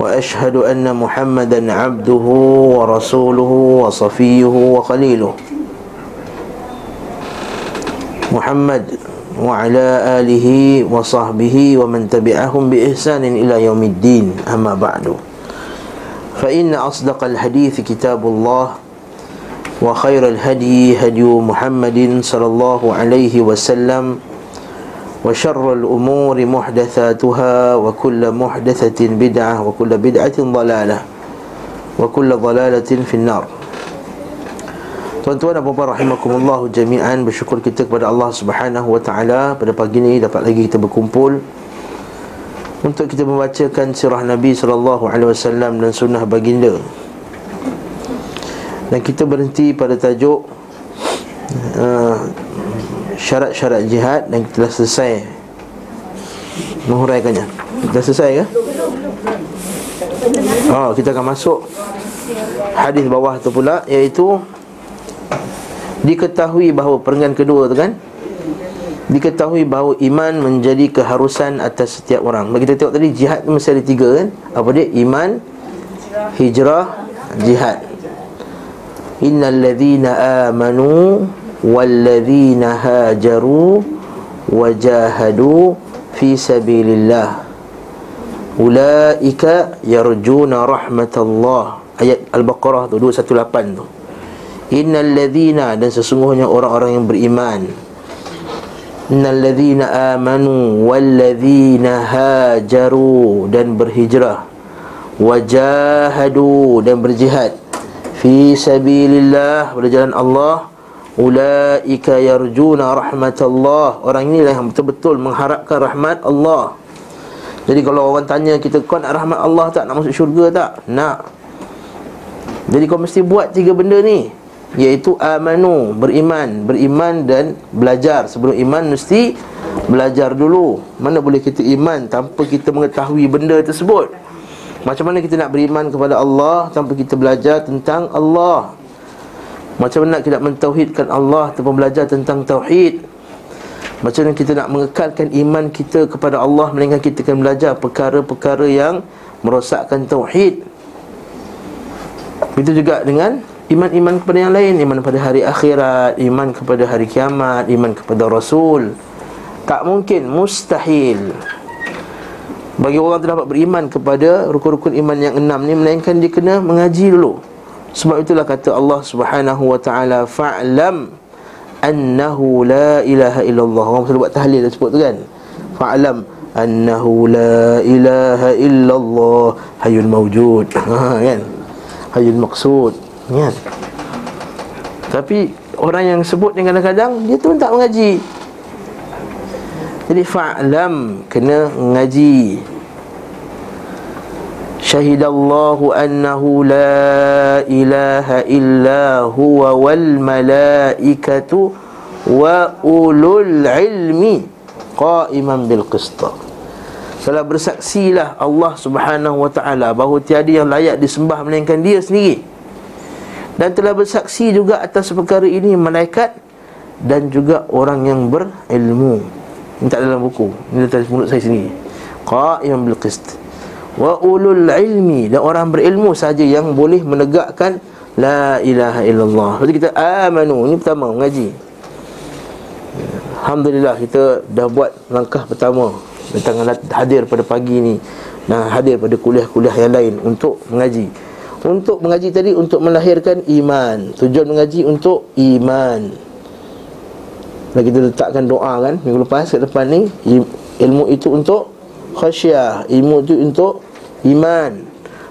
وأشهد أن محمدا عبده ورسوله وصفيه وخليله. محمد وعلى آله وصحبه ومن تبعهم بإحسان إلى يوم الدين. أما بعد فإن أصدق الحديث كتاب الله وخير الهدي هدي محمد صلى الله عليه وسلم وشر الأمور محدثاتها وكل محدثة بدعة وكل بدعة ضلالة وكل ضلالة في النار Tuan-tuan dan puan rahimakumullah jami'an bersyukur kita kepada Allah Subhanahu wa taala pada pagi ini dapat lagi kita berkumpul untuk kita membacakan sirah Nabi sallallahu alaihi wasallam dan sunnah baginda. Dan kita berhenti pada tajuk uh, syarat-syarat jihad dan kita telah selesai menghuraikannya. Kita selesai ke? Oh, kita akan masuk hadis bawah tu pula iaitu diketahui bahawa perenggan kedua tu kan diketahui bahawa iman menjadi keharusan atas setiap orang. Bagi kita tengok tadi jihad tu mesti ada tiga kan? Apa dia? Iman, hijrah, jihad. Innal ladzina amanu والذين هاجروا وجاهدوا في سبيل الله أولئك يرجون رحمة الله ayat Al-Baqarah tu 218 tu Innal ladhina dan sesungguhnya orang-orang yang beriman Innal ladhina amanu wal ladhina hajaru dan berhijrah wajahadu dan berjihad fi sabilillah berjalan Allah Ulaika yarjuna rahmatullah Orang inilah yang betul-betul mengharapkan rahmat Allah. Jadi kalau orang tanya kita Kau nak rahmat Allah tak? Nak masuk syurga tak? Nak. Jadi kau mesti buat tiga benda ni. Iaitu amanu, beriman. Beriman dan belajar. Sebelum iman mesti belajar dulu. Mana boleh kita iman tanpa kita mengetahui benda tersebut? Macam mana kita nak beriman kepada Allah Tanpa kita belajar tentang Allah macam mana kita nak mentauhidkan Allah Tanpa belajar tentang tauhid? Macam mana kita nak mengekalkan iman kita kepada Allah Melainkan kita akan belajar perkara-perkara yang Merosakkan tauhid? Itu juga dengan Iman-iman kepada yang lain. Iman kepada hari akhirat Iman kepada hari kiamat Iman kepada Rasul. Tak mungkin, mustahil. Bagi orang yang dapat beriman kepada rukun-rukun iman yang enam ni Melainkan dia kena mengaji dulu sebab itulah kata Allah Subhanahu wa taala fa'lam annahu la ilaha illallah. Orang selalu buat tahlil dah sebut tu kan. Fa'lam annahu la ilaha illallah hayyul mawjud. Ha kan. Hayyul maqsud. Kan. Tapi orang yang sebut ni kadang-kadang dia tu tak mengaji. Jadi fa'lam kena mengaji. شهد الله أنه لا إله إلا هو والملائكة وأولو العلم قائما بالقسط Telah bersaksilah Allah subhanahu wa ta'ala Bahawa tiada yang layak disembah Melainkan dia sendiri Dan telah bersaksi juga atas perkara ini Malaikat Dan juga orang yang berilmu Ini tak dalam buku Ini dalam mulut saya sendiri Qa'imam bilqist wa ulul ilmi dan orang berilmu saja yang boleh menegakkan la ilaha illallah. Jadi kita amanu ini pertama mengaji. Alhamdulillah kita dah buat langkah pertama datang hadir pada pagi ni dan hadir pada kuliah-kuliah yang lain untuk mengaji. Untuk mengaji tadi untuk melahirkan iman. Tujuan mengaji untuk iman. Dan kita letakkan doa kan minggu lepas ke depan ni ilmu itu untuk khasyah, ilmu itu untuk iman.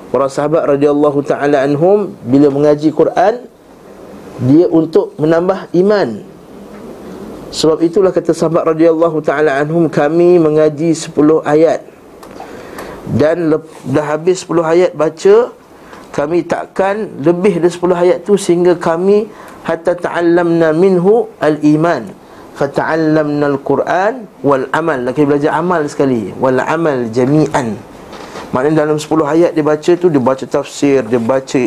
Para sahabat radhiyallahu taala anhum bila mengaji Quran dia untuk menambah iman. Sebab itulah kata sahabat radhiyallahu taala anhum kami mengaji 10 ayat. Dan dah habis 10 ayat baca kami takkan lebih dari 10 ayat tu sehingga kami hatta ta'allamna minhu al-iman. Fata'allamna al-Quran wal amal lagi belajar amal sekali. Wal amal jami'an maknanya dalam 10 ayat dia baca tu dia baca tafsir dia baca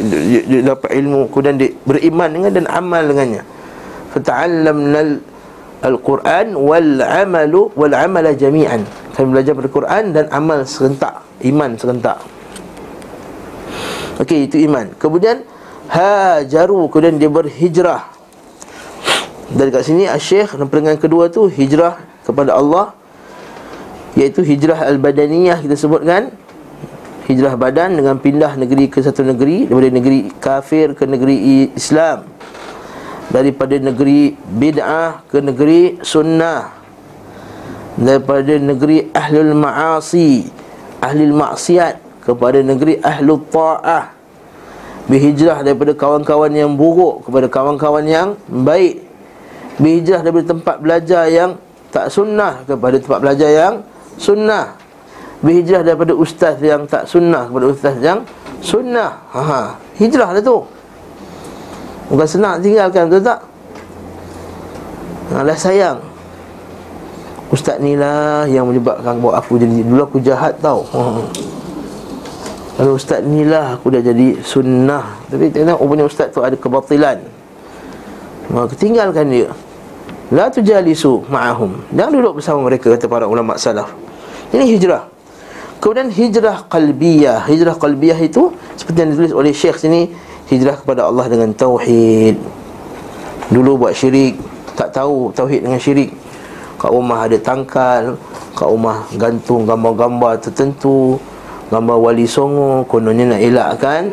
dia, dia dapat ilmu kemudian dia beriman dengan dan amal dengannya. Fata'allamna al-Quran wal amalu wal amala jami'an. Kami belajar pada Quran dan amal serentak iman serentak. Okey itu iman. Kemudian Hajaru Kemudian dia berhijrah. Dan kat sini Asyik Dan kedua tu Hijrah kepada Allah Iaitu hijrah al-badaniyah Kita sebutkan. Hijrah badan dengan pindah negeri ke satu negeri Daripada negeri kafir ke negeri Islam. Daripada negeri bid'ah ke negeri sunnah. Daripada negeri ahlul ma'asi Ahlul maksiat kepada negeri Ahlul Ta'ah. Berhijrah daripada kawan-kawan yang buruk kepada kawan-kawan yang baik. Berhijrah daripada tempat belajar yang tak sunnah kepada tempat belajar yang sunnah. Berhijrah daripada ustaz yang tak sunnah kepada ustaz yang sunnah. Ha, Hijrah lah tu. Bukan senang tinggalkan betul tak? Alah sayang. Ustaz ni lah yang menyebabkan buat aku jadi Dulu aku jahat tau. Ha. Kalau ustaz ni lah aku dah jadi sunnah. Tapi tengok oh, punya ustaz tu ada kebatilan. Maka tinggalkan dia. La tu jalisu ma'ahum. Jangan duduk bersama mereka kata para ulama salaf Ini hijrah. Kemudian hijrah qalbiyah. Hijrah qalbiyah itu Seperti yang ditulis oleh syekh sini Hijrah kepada Allah dengan tauhid. Dulu buat syirik Tak tahu tauhid dengan syirik. Kat rumah ada tangkal Kat rumah gantung gambar-gambar tertentu. Gambar wali songo Kononnya nak elakkan.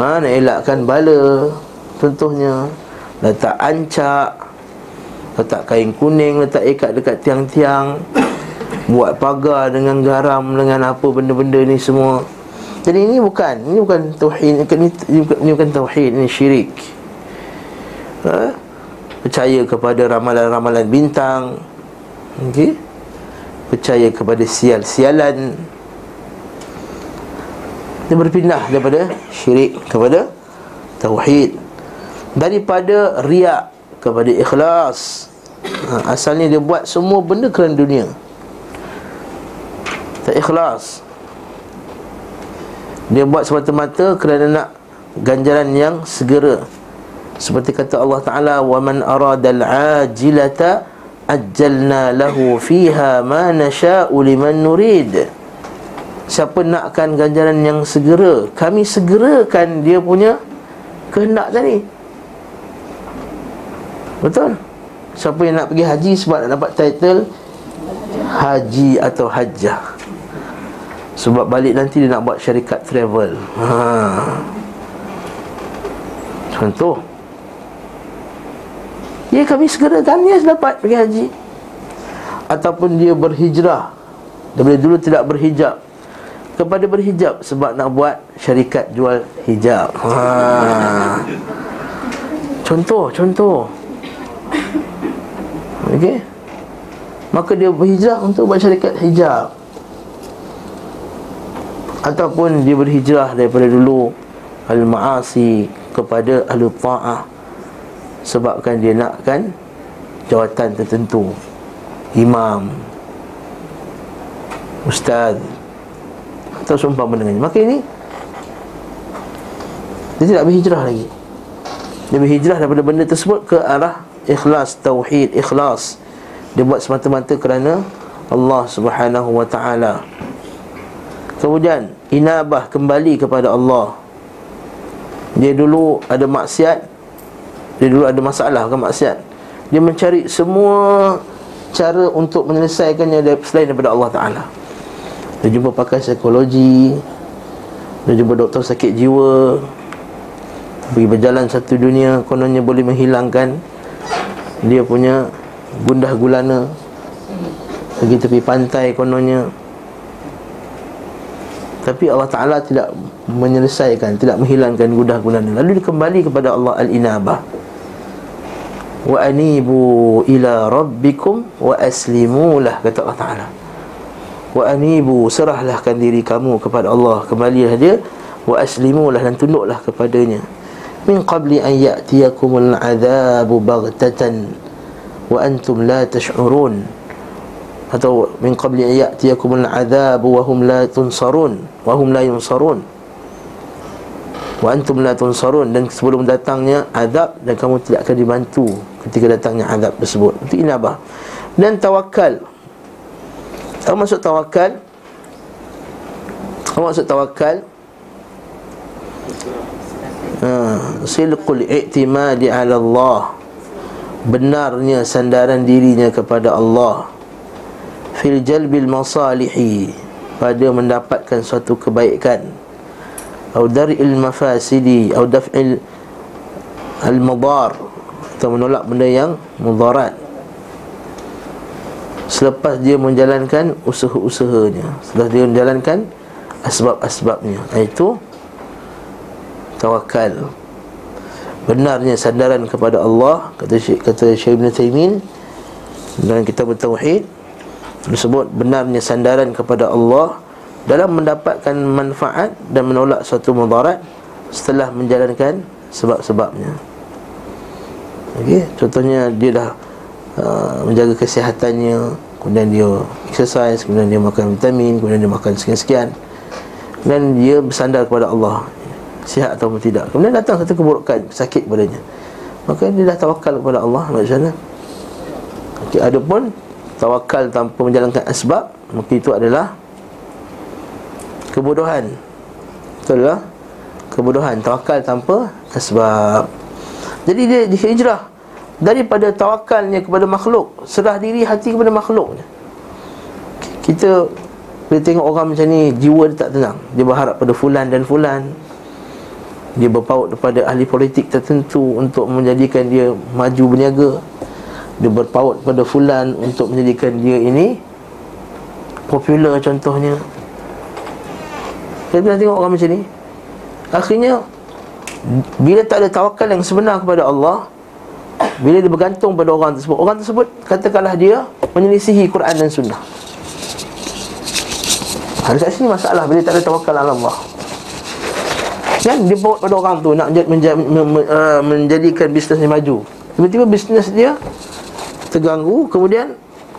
Ha, Nak elakkan bala Contohnya. Letak ancak Letak kain kuning Letak ikat dekat tiang-tiang Buat pagar dengan garam Dengan apa benda-benda ni semua. Jadi ini bukan Ini bukan tauhid Ini, ini, ini bukan tauhid Ini syirik. Ha? Percaya kepada ramalan-ramalan bintang. Okey? Percaya kepada sial-sialan. Dia berpindah daripada syirik kepada tauhid. Daripada riak kepada ikhlas. Ha, asalnya dia buat semua benda kerana dunia tak ikhlas. Dia buat semata-mata kerana nak ganjaran yang segera. Seperti kata Allah Taala man aradal ajilata ajjalna lahu fiha ma nasha'u liman nurid. Siapa nakkan ganjaran yang segera Kami segerakan dia punya Kehendak tadi. Betul? Siapa yang nak pergi haji sebab nak dapat title Haji atau hajjah Sebab balik nanti dia nak buat syarikat travel ha. Contoh Ya kami segerakan dia dapat pergi haji Ataupun dia berhijrah Daripada dulu tidak berhijab kepada berhijab sebab nak buat syarikat jual hijab. Ha. Contoh, contoh. Okey. Maka dia berhijrah untuk buat syarikat hijab. Ataupun dia berhijrah daripada dulu al-ma'asi kepada ahli ta'ah sebabkan dia nakkan jawatan tertentu. Imam ustaz atau seumpama dengannya. Maka ini Dia tidak berhijrah lagi. Dia berhijrah daripada benda tersebut ke arah Ikhlas, Tauhid, Ikhlas. Dia buat semata-mata kerana Allah subhanahu wa ta'ala Kemudian Inabah kembali kepada Allah. Dia dulu ada maksiat Dia dulu ada masalah bukan maksiat. Dia mencari semua Cara untuk menyelesaikannya Selain daripada Allah Ta'ala. Dia jumpa pakar psikologi Dia jumpa doktor sakit jiwa Pergi berjalan satu dunia Kononnya boleh menghilangkan. Dia punya gundah gulana. Pergi tepi pantai kononnya Tapi Allah Ta'ala tidak menyelesaikan Tidak menghilangkan gundah gulana Lalu dia kembali kepada Allah Al-Inabah. Wa anibu ila rabbikum Wa aslimulah Kata Allah Ta'ala. Wa anibu serahlahkan diri kamu kepada Allah kembalilah dia. Wa aslimulah dan tunduklah kepadanya. Min qabli an ya'tiyakumul adzabu baghtatan wa antum la tash'urun atau min qabli an ya'tiyakumul adzabu wa hum la tunsarun wa hum la yunsarun. Wa antum la tunsarun. Dan sebelum datangnya azab dan kamu tidak akan dibantu ketika datangnya azab tersebut. Itu inabah. Dan tawakal. Apa maksud tawakal? Apa maksud tawakal? Ha, silqul i'timadi ala Allah. Benarnya sandaran dirinya kepada Allah fil jalbil masalihi pada mendapatkan suatu kebaikan. Atau dar'il mafasidi atau daf'il al-madar atau menolak benda yang mudarat selepas dia menjalankan usaha-usahanya setelah dia menjalankan asbab-asbabnya iaitu tawakal. Benarnya sandaran kepada Allah kata Syekh kata Syekh Ibn Taimin dalam kitab tauhid disebut benarnya sandaran kepada Allah dalam mendapatkan manfaat dan menolak suatu mudarat setelah menjalankan sebab-sebabnya. Okey, contohnya dia dah uh, menjaga kesihatannya, kemudian dia exercise, kemudian dia makan vitamin, kemudian dia makan sekian-sekian. Dan dia bersandar kepada Allah sihat atau tidak kemudian datang satu keburukan sakit padanya maka dia dah tawakal kepada Allah macam mana okay, ada pun tawakal tanpa menjalankan asbab maka itu adalah kebodohan. Itu adalah kebodohan tawakal tanpa asbab. Jadi dia dihijrah daripada tawakalnya kepada makhluk serah diri hati kepada makhluk kita bila tengok orang macam ni jiwa dia tak tenang. Dia berharap pada fulan dan fulan. Dia berpaut kepada ahli politik tertentu untuk menjadikan dia maju berniaga dia berpaut pada fulan untuk menjadikan dia ini popular contohnya. Kita pernah tengok orang macam ni. Akhirnya bila tak ada tawakal yang sebenar kepada Allah bila dia bergantung pada orang tersebut orang tersebut katakanlah dia menyelisihi Quran dan Sunnah. Harus sini masalah bila tak ada tawakal Allah. Kan dia bawa pada orang tu Nak menja- menja- menjadikan bisnes dia maju. Tiba-tiba bisnes dia Terganggu Kemudian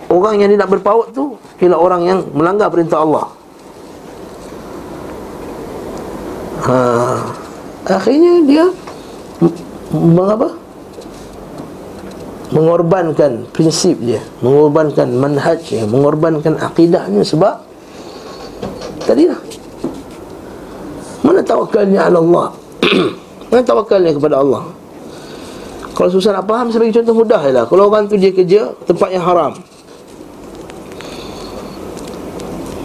Orang yang dia nak berpaut tu Ialah orang yang melanggar perintah Allah ha. Akhirnya dia Mengapa? Mengorbankan prinsip dia Mengorbankan manhajnya Mengorbankan akidahnya Sebab Tadi lah mana tawakalnya Allah Mana tawakalnya kepada Allah Kalau susah nak faham Saya bagi contoh mudah je lah. Kalau orang tu dia kerja Tempat yang haram.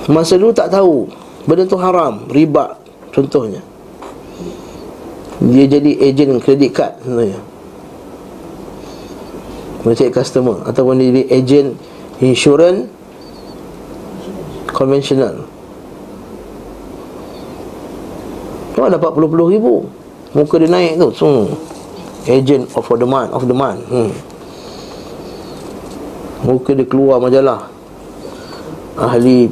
Masa dulu tak tahu. Benda tu haram Riba Contohnya. Dia jadi ejen kredit card Contohnya. Mencari customer Ataupun dia jadi ejen Insurans Konvensional Cuma dapat puluh-puluh ribu. Muka dia naik tu hmm. Agent of the month Of the month hmm. Muka dia keluar majalah. Ahli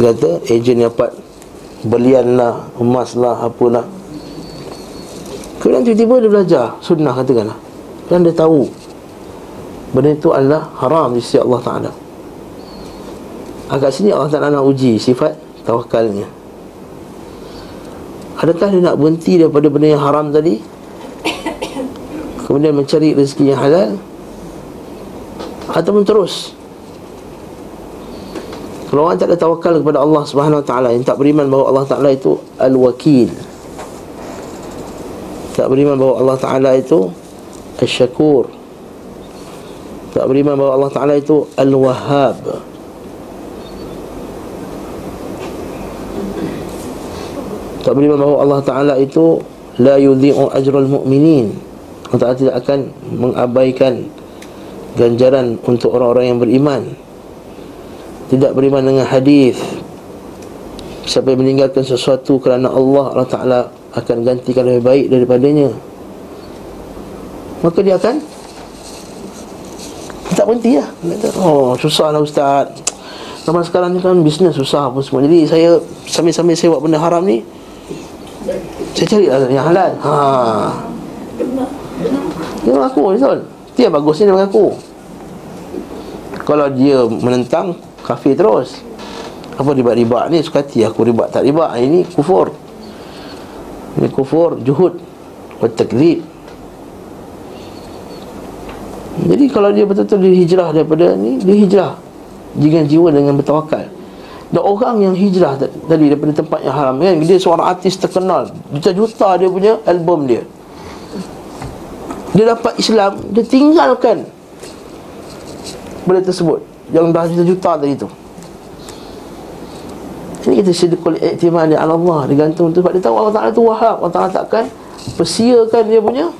Kata Agent dapat Belian lah Emas lah Apalah Kemudian tiba-tiba dia belajar Sunnah katakanlah. Dan dia tahu Benda itu adalah haram di sisi Allah Ta'ala. Agak sini Allah Ta'ala nak uji sifat tawakalnya Adakah dia nak berhenti daripada benda yang haram tadi? Kemudian mencari rezeki yang halal? Ataupun terus? Kalau orang tak ada tawakal kepada Allah Subhanahu Wa Taala Yang tak beriman bahawa Allah Ta'ala itu Al-Wakil. Tak beriman bahawa Allah Ta'ala itu Al-Syakur. Tak beriman bahawa Allah Ta'ala itu Al-Wahhab tak beriman bahawa Allah Ta'ala itu La yudhi'u ajral mu'minin. Allah Ta'ala tidak akan mengabaikan Ganjaran untuk orang-orang yang beriman. Tidak beriman dengan hadis. Siapa yang meninggalkan sesuatu kerana Allah Allah Ta'ala akan gantikan lebih baik daripadanya. Maka dia akan Tak berhenti lah. Oh susah lah Ustaz. Zaman sekarang ni kan bisnes susah apa semua. Jadi saya sambil-sambil saya buat benda haram ni Saya cari lah yang halal. Ha. Dia mengaku betul Itu yang bagusnya dia mengaku Kalau dia menentang Kafir terus. Apa riba-riba ni? Suka hati aku riba tak riba Ini kufur. Ini kufur Juhud. Wattakrib Jadi kalau dia betul-betul dia hijrah daripada ni Dia hijrah. Dengan jiwa dengan bertawakal Dan orang yang hijrah tadi daripada tempat yang haram kan? Dia seorang artis terkenal. Juta-juta dia punya album dia. Dia dapat Islam Dia tinggalkan Benda tersebut. Yang dah juta-juta tadi tu. Ini kita sedekul iktimad ala Allah. Digantung tu. Sebab dia tahu Allah Ta'ala tu wahab Allah Ta'ala takkan Persiakan dia punya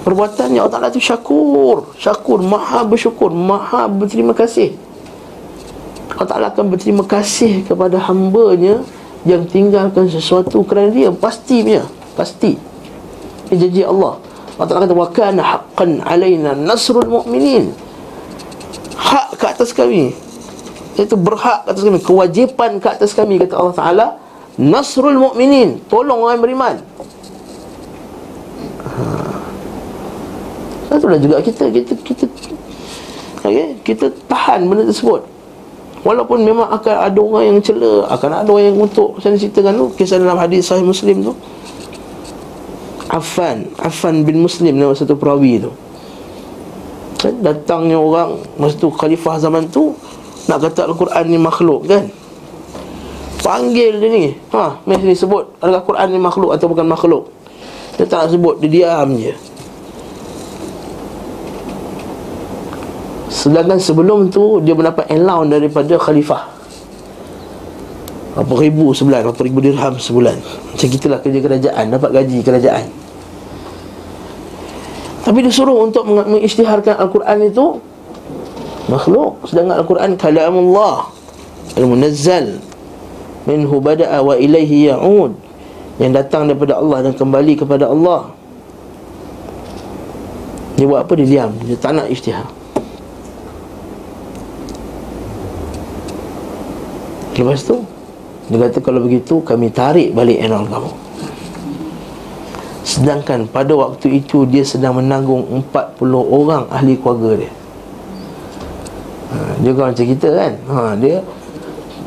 Perbuatannya. Allah Ta'ala tu syakur. Syakur, maha bersyukur. Maha berterima kasih Allah Ta'ala akan berterima kasih kepada hambanya Yang tinggalkan sesuatu kerana dia. Pasti punya Pasti. Ini janji Allah. Allah Ta'ala kata Wa haqqan alayna nasrul mu'minin. Hak ke atas kami. Itu berhak ke atas kami. Kewajipan ke atas kami Kata Allah Ta'ala. Nasrul mu'minin. Tolong orang beriman. Itulah juga kita kita kita okay, kita tahan benda tersebut. Walaupun memang akan ada orang yang cela, akan ada orang yang untuk saya ceritakan tu kisah dalam hadis sahih Muslim tu. Affan, Affan bin Muslim nama satu perawi tu. Kan datangnya orang masa tu khalifah zaman tu nak kata Al-Quran ni makhluk kan. Panggil dia ni. Ha, mesti sebut adakah Quran ni makhluk atau bukan makhluk. Dia tak nak sebut, dia diam je. Sedangkan sebelum tu Dia mendapat allowance daripada khalifah. Berapa ribu sebulan Berapa ribu dirham sebulan. Macam kita lah kerja kerajaan Dapat gaji kerajaan. Tapi dia suruh untuk mengisytiharkan Al-Quran itu Makhluk. Sedangkan Al-Quran Kalamullah Al-Munazzal Minhu bada'a wa ilaihi ya'ud Yang datang daripada Allah dan kembali kepada Allah. Dia buat apa? Dia diam. Dia tak nak isytihar Lepas tu Dia kata kalau begitu Kami tarik balik enol kamu. Sedangkan pada waktu itu Dia sedang menanggung 40 orang ahli keluarga dia. Ha, Dia macam kita kan? Ha, Dia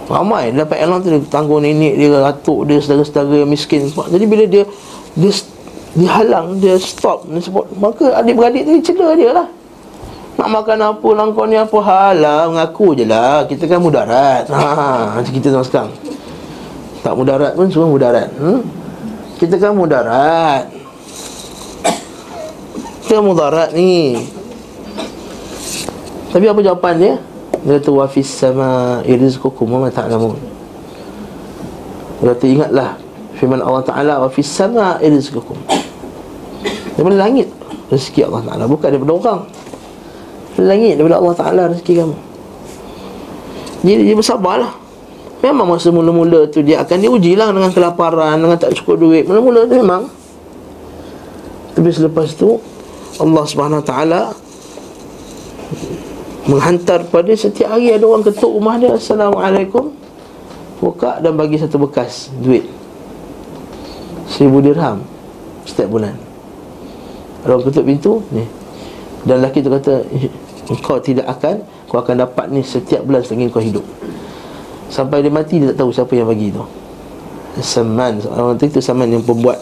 Ramai dapat enol tu Dia tanggung nenek dia Atuk dia Saudara-saudara yang miskin Jadi bila dia Dia Dihalang Dia stop dia sebut, Maka adik-beradik tu Cela dia lah nak makan apa lah kau ni apa hal lah Mengaku je lah. Kita kan mudarat. Ha, Macam kita sama sekarang. Tak mudarat pun semua mudarat. Hmm? Kita kan mudarat. Kita kan mudarat ni. Tapi apa jawapan dia? Dia kata wafis sama irizkukum wa ta'lamun. Dia kata ingatlah Firman Allah Ta'ala wafis sama irizkukum Daripada langit Rezeki Allah Ta'ala Bukan daripada orang langit daripada Allah Ta'ala rezeki kamu. Jadi dia bersabarlah. Memang masa mula-mula tu dia akan diuji lah dengan kelaparan Dengan tak cukup duit. Mula-mula tu memang. Tapi selepas tu Allah Subhanahu Wa Ta'ala Menghantar pada setiap hari ada orang ketuk rumah dia Assalamualaikum. Buka dan bagi satu bekas duit. Seribu dirham Setiap bulan. Orang ketuk pintu ni dan lelaki tu kata Kau tidak akan Kau akan dapat ni setiap bulan selagi kau hidup. Sampai dia mati dia tak tahu siapa yang bagi tu. Saman Orang tu itu Saman yang pembuat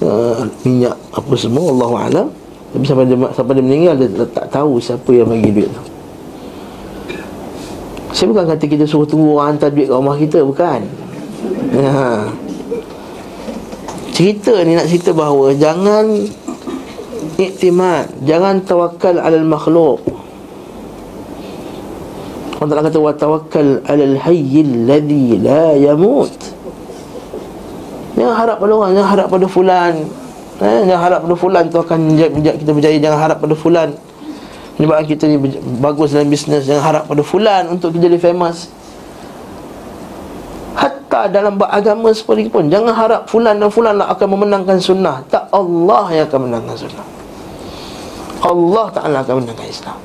uh, Minyak apa semua Allah Alam. Tapi sampai dia, sampai dia meninggal Dia tak, tahu siapa yang bagi duit tu. Saya bukan kata kita suruh tunggu orang hantar duit ke rumah kita Bukan. Ya. Cerita ni nak cerita bahawa Jangan iktimad Jangan tawakal alal makhluk Allah Ta'ala kata Wa tawakal alal hayyil ladhi la yamut. Jangan harap pada orang Jangan harap pada fulan. Eh, Jangan harap pada fulan. Tu akan menjadi kita berjaya Jangan harap pada fulan. Menyebabkan kita ni bagus dalam bisnes. Jangan harap pada fulan untuk kita jadi famous Dalam beragama seperti pun. Jangan harap fulan dan fulan lah akan memenangkan sunnah. Tak Allah yang akan memenangkan sunnah. Allah Ta'ala akan menangkan Islam.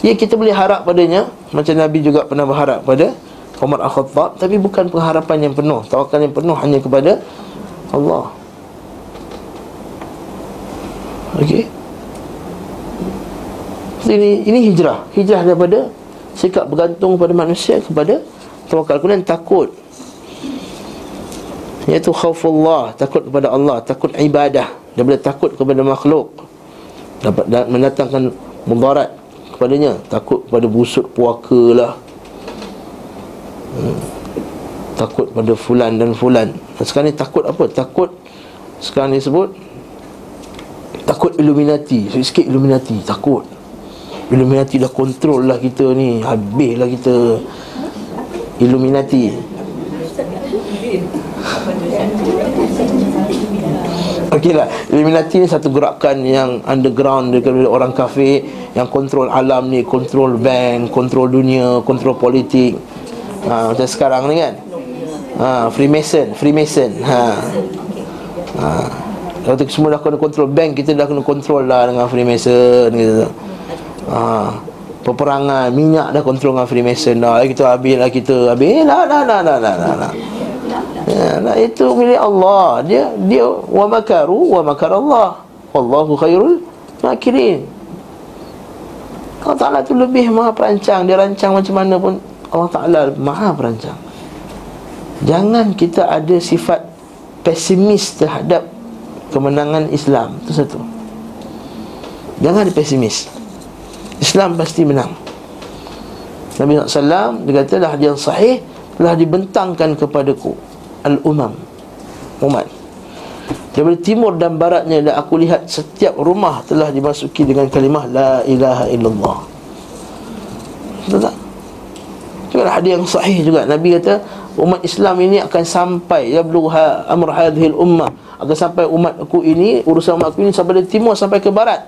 Ya kita boleh harap padanya. Macam Nabi juga pernah berharap pada Umar Al-Khattab. Tapi bukan pengharapan yang penuh. Tawakal yang penuh hanya kepada Allah. Okey ini ini hijrah. Hijrah daripada Sikap bergantung pada manusia Kepada Tawakal. Kemudian takut Iaitu khawfullah Takut kepada Allah Takut ibadah Daripada takut kepada makhluk. Dapat mendatangkan Mudarat kepadanya Takut pada busuk puaka lah. Hmm. Takut pada fulan dan fulan. Sekarang ni takut apa? Takut Sekarang ni sebut Takut Illuminati Sikit Illuminati Takut. Illuminati dah kontrol lah kita ni Habis lah kita. Illuminati Okeylah, Illuminati ni satu gerakan yang underground daripada orang kafir yang kontrol alam ni, kontrol bank, kontrol dunia, kontrol politik. Ha, macam sekarang ni kan. Ha, Freemason, Freemason. Ha. Ha. Kalau tu semua dah kena kontrol bank, kita dah kena kontrol lah dengan Freemason gitu. Ha. Peperangan minyak dah kontrol dengan Freemason dah. Kita habis lah kita habis lah dah dah dah dah dah. Ya, nah itu milik Allah. Dia dia wa makaru wa makar Allah. Wallahu khairul makirin. Allah Ta'ala tu lebih maha perancang. Dia rancang macam mana pun Allah Ta'ala maha perancang. Jangan kita ada sifat Pesimis terhadap Kemenangan Islam. Itu satu. Jangan ada pesimis. Islam pasti menang. Nabi SAW Dia kata dah yang sahih Telah dibentangkan kepadaku Al-Umam Umat Daripada timur dan baratnya Dan aku lihat setiap rumah Telah dimasuki dengan kalimah La ilaha illallah. Betul tak? Juga hadis yang sahih juga. Nabi kata Umat Islam ini akan sampai Ya beluha amr hadhil ummah Akan sampai umat aku ini Urusan umat aku ini Sampai dari timur sampai ke barat.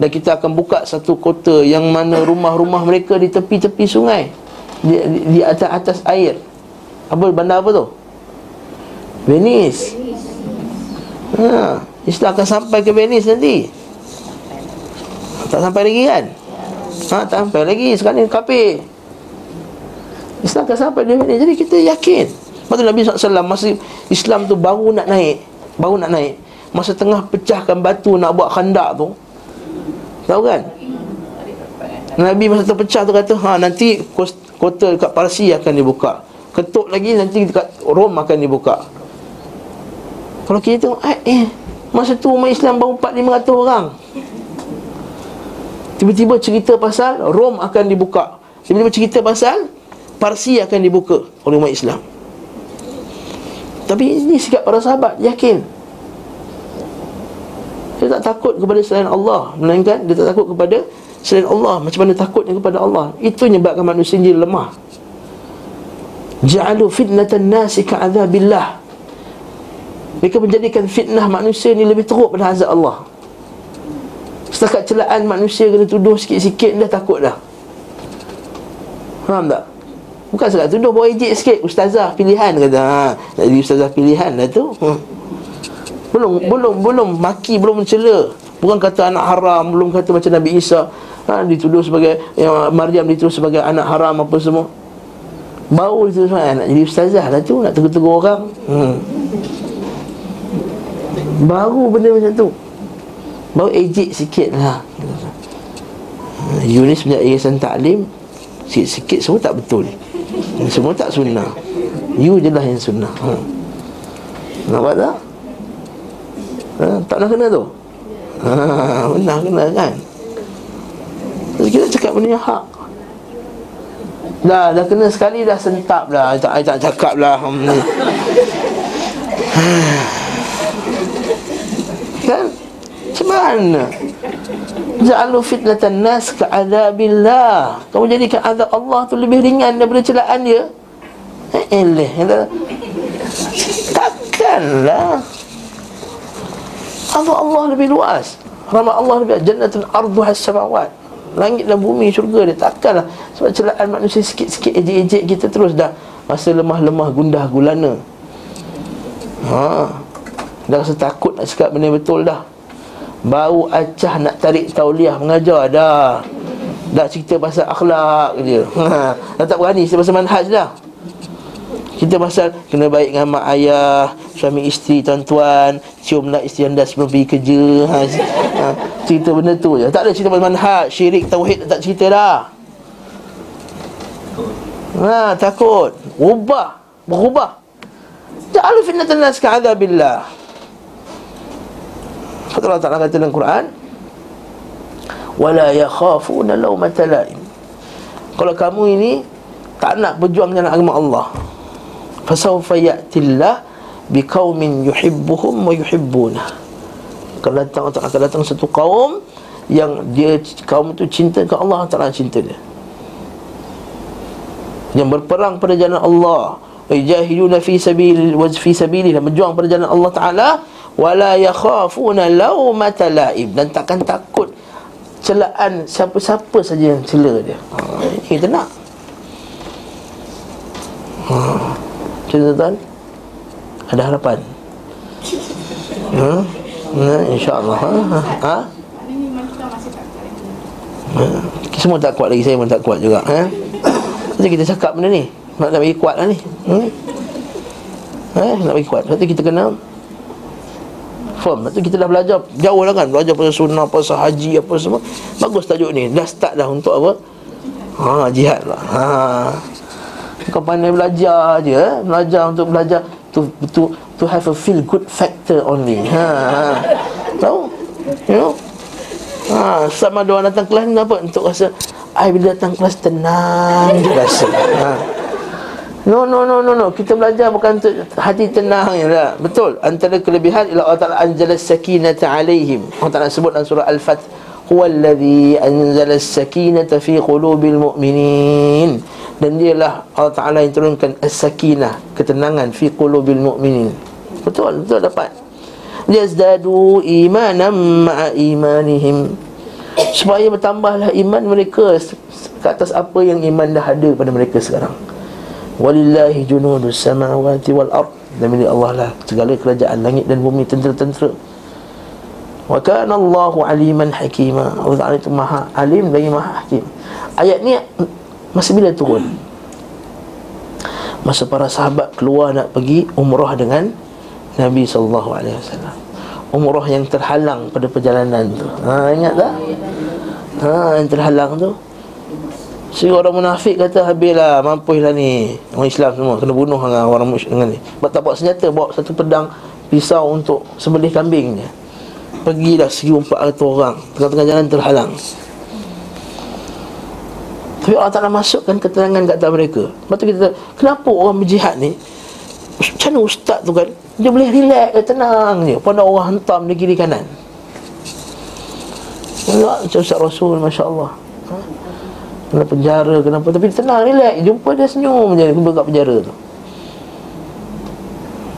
Dan kita akan buka satu kota Yang mana rumah-rumah mereka Di tepi-tepi sungai Di, di, di atas atas air. Apa bandar apa tu? Venice. Ha, Islam akan sampai ke Venice nanti. Tak sampai lagi kan? Ha, Tak sampai lagi Sekarang ni kapir. Islam akan sampai di Venice. Jadi kita yakin. Masa Nabi SAW Masa Islam tu baru nak naik Baru nak naik Masa tengah pecahkan batu Nak buat khandak tu Tahu kan? Nabi masa terpecah tu kata ha, Nanti kota dekat Parsi akan dibuka. Ketuk lagi nanti dekat Rom akan dibuka kalau kita tengok eh, eh Masa tu umat Islam baru 4-500 orang. Tiba-tiba cerita pasal Rom akan dibuka. Tiba-tiba cerita pasal Parsi akan dibuka oleh umat Islam. Tapi ini sikap para sahabat Yakin? Dia tak takut kepada selain Allah. Melainkan dia tak takut kepada Selain Allah. Macam mana takutnya kepada Allah? Itu menyebabkan manusia jadi lemah. Ja'alu fitnatan nasi ka'adhabillah mereka menjadikan fitnah manusia ni lebih teruk pada azab Allah. Setakat celaan manusia kena tuduh sikit-sikit dah takut dah. Faham tak? Bukan setakat tuduh, bawa ejek sikit. Ustazah pilihan kata. Ha, jadi ustazah pilihan dah tu. Ha. Belum, belum, belum. Maki, belum mencela. Bukan kata anak haram Belum kata macam Nabi Isa. Ha, Dituduh sebagai yang Maryam dituduh sebagai anak haram Apa semua. Bau dituduh sebagai Nak jadi ustazah lah tu Nak tegur-tegur orang. Hmm. Baru benda macam tu. Baru ejek sikit lah Yunis punya yayasan taklim Sikit-sikit semua tak betul. Semua tak sunnah. You je lah yang sunnah. Ha. Nampak tak? Ha, tak nak kena tu? Ha, pernah kena kan? Kita cakap benda yang hak. Dah, dah kena sekali dah sentap dah. Tak, tak cakap lah hmm. kan mana? Ja'alu fitnatan nas ka'adabillah. Kamu jadikan azab Allah tu lebih ringan daripada celaan dia. Eh eleh. Takkanlah. Azab Allah lebih luas. Rahmat Allah lebih jannatun arduha samawat langit dan bumi syurga dia. Takkanlah. Sebab celaan manusia sikit-sikit ejek-ejek kita terus dah. Masa lemah-lemah gundah gulana. Ha. Dah rasa takut nak cakap benda betul dah Bau acah nak tarik tauliah mengajar dah. Dah cerita pasal akhlak je. Ha, Dah tak berani cerita pasal manhaj dah. Cerita pasal kena baik dengan mak ayah Suami isteri tuan-tuan Cium nak isteri anda sebelum pergi kerja. Ha, ha, Cerita benda tu je. Tak ada cerita pasal manhaj Syirik, tauhid tak cerita dah. Ha, takut. Ubah Berubah. Ja'alu fitnatan nas ka'adhabillah Kata Allah Ta'ala kata dalam Quran Wala yakhafuna lawmata laim Kalau kamu ini Tak nak berjuang dengan agama Allah Fasawfa ya'tillah Biqawmin yuhibbuhum wa yuhibbuna. Akan datang akan datang satu kaum Yang dia kaum itu cinta ke Allah Ta'ala cinta dia. Yang berperang pada jalan Allah. Yajahiduna fi sabil wa fi sabilih dan berjuang pada jalan Allah Taala wala yakhafuna laumata laib dan takkan takut celaan siapa-siapa saja yang cela dia. Ha, kita nak. Ha. Tuan-tuan ada harapan. Ha? Ha, insya-Allah. Ha? Ha? Ha? Semua tak kuat lagi Saya pun tak kuat juga ha? Jadi kita cakap benda ni nak, bagi kuat lah ni hmm? eh, Nak bagi kuat Lepas tu kita kena Firm Lepas tu kita dah belajar Jauh lah kan Belajar pasal sunnah Pasal haji Apa semua Bagus tajuk ni Dah start dah untuk apa Ha, jihad lah ha. Kau pandai belajar je eh? Belajar untuk belajar to, to, to have a feel good factor only ha, ha. Tahu? You know? Ha, sama dia orang datang kelas ni apa? Untuk rasa I bila datang kelas tenang je rasa ha. No no no no no. Kita belajar bukan untuk hati tenang ya tak? Betul. Antara kelebihan ialah Allah Taala anzala sakinata alaihim. Allah Taala sebut dalam surah al-fath huwa allazi anzala sakinata fi qulubil mu'minin. Dan dialah Allah Taala yang turunkan as-sakinah ketenangan fi qulubil mu'minin. Betul betul dapat. Yazdadu imanan ma'a imanihim. Supaya bertambahlah iman mereka ke atas apa yang iman dah ada pada mereka sekarang Walillahi junudus samawati wal ard. Dan milik Allah lah segala kerajaan langit dan bumi tentera-tentera. Wa kana Allahu aliman hakima. Allah Ta'ala itu maha alim lagi maha hakim. Ayat ni masa bila turun? Masa para sahabat keluar nak pergi umrah dengan Nabi SAW Umrah yang terhalang pada perjalanan tu. Ha ingat tak? Ha yang terhalang tu Sehingga orang munafik kata Habislah mampulah ni. Orang Islam semua Kena bunuh dengan orang musyrik dengan ni. Sebab tak bawa senjata Bawa satu pedang Pisau untuk Sembelih kambingnya. Pergilah ratus orang. Tengah-tengah jalan terhalang. Tapi Allah Ta'ala masukkan keterangan kat atas mereka. Lepas tu kita Kenapa orang berjihad ni? Macam mana ustaz tu kan? Dia boleh relax Tenang je. Pada orang hentam di kiri kanan. Allah, macam Ustaz Rasul Masya Allah kena penjara kenapa tapi tenang relax. Jumpa dia senyum je. Dia kat penjara tu.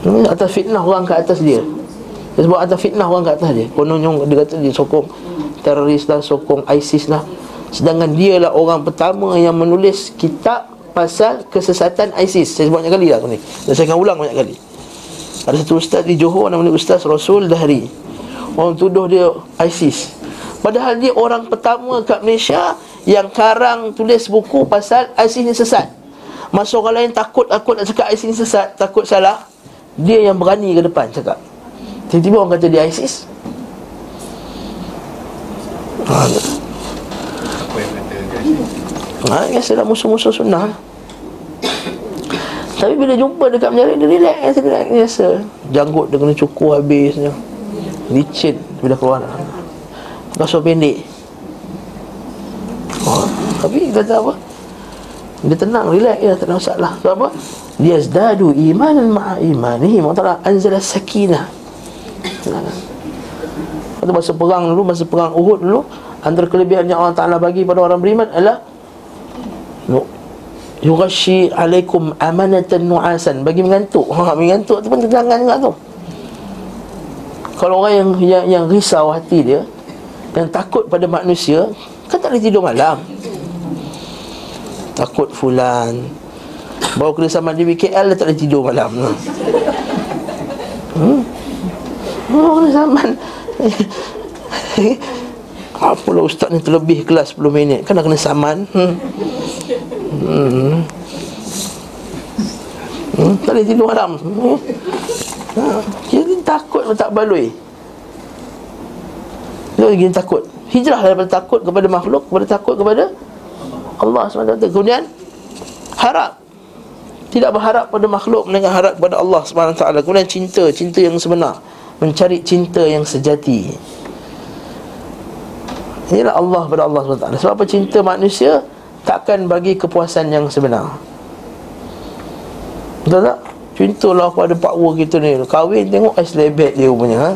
Ini atas fitnah orang kat atas dia. Dia sebut atas fitnah orang kat atas dia. Kononnya dia kata dia sokong teroris lah sokong ISIS lah sedangkan dia lah orang pertama yang menulis kitab pasal kesesatan ISIS. Saya sebut banyak kali lah ni. Dan saya akan ulang banyak kali. Ada satu ustaz di Johor namanya Ustaz Rasul Dahri. Orang tuduh dia ISIS. Padahal dia orang pertama kat Malaysia Yang karang tulis buku pasal ISIS ni sesat. Masa orang lain takut takut nak cakap ISIS ni sesat Takut salah Dia yang berani ke depan cakap. Tiba-tiba orang kata dia ISIS. Ha, biasalah musuh-musuh sunnah. Tapi bila jumpa dekat penjara Dia relax, relax biasa. Janggut dia kena cukur habis Licin bila keluar. Kasut pendek Tapi kata apa? Dia tenang, relax. Ya, tak ada masalah. Sebab apa? Dia zdadu imanan ma'a imanihi. Allah Ta'ala anzala sakinah Kata masa perang dulu, masa perang Uhud dulu Antara kelebihan yang Allah Ta'ala bagi pada orang beriman adalah Yugashi alaikum amanatan nu'asan. Bagi mengantuk. Ha, Mengantuk tu pun tenangan juga tu. Kalau orang yang, yang, yang risau hati dia yang takut pada manusia Kan tak boleh tidur malam Takut fulan Bawa kena sama di BKL Dia tak boleh tidur malam hmm? Bawa kena sama Apalah ustaz ni terlebih kelas 10 minit Kan dah kena saman hmm. Hmm. Hmm. Tak boleh tidur malam hmm. ha. Jadi takut tak baloi Dia lagi takut Hijrah daripada takut kepada makhluk Kepada takut kepada Allah SWT Kemudian Harap. Tidak berharap pada makhluk Melainkan harap kepada Allah SWT Kemudian cinta Cinta yang sebenar. Mencari cinta yang sejati. Inilah Allah pada Allah SWT Sebab apa cinta manusia Takkan bagi kepuasan yang sebenar. Betul tak? Cintalah pada pak wu kita ni. Kahwin tengok ais lebet dia punya ha?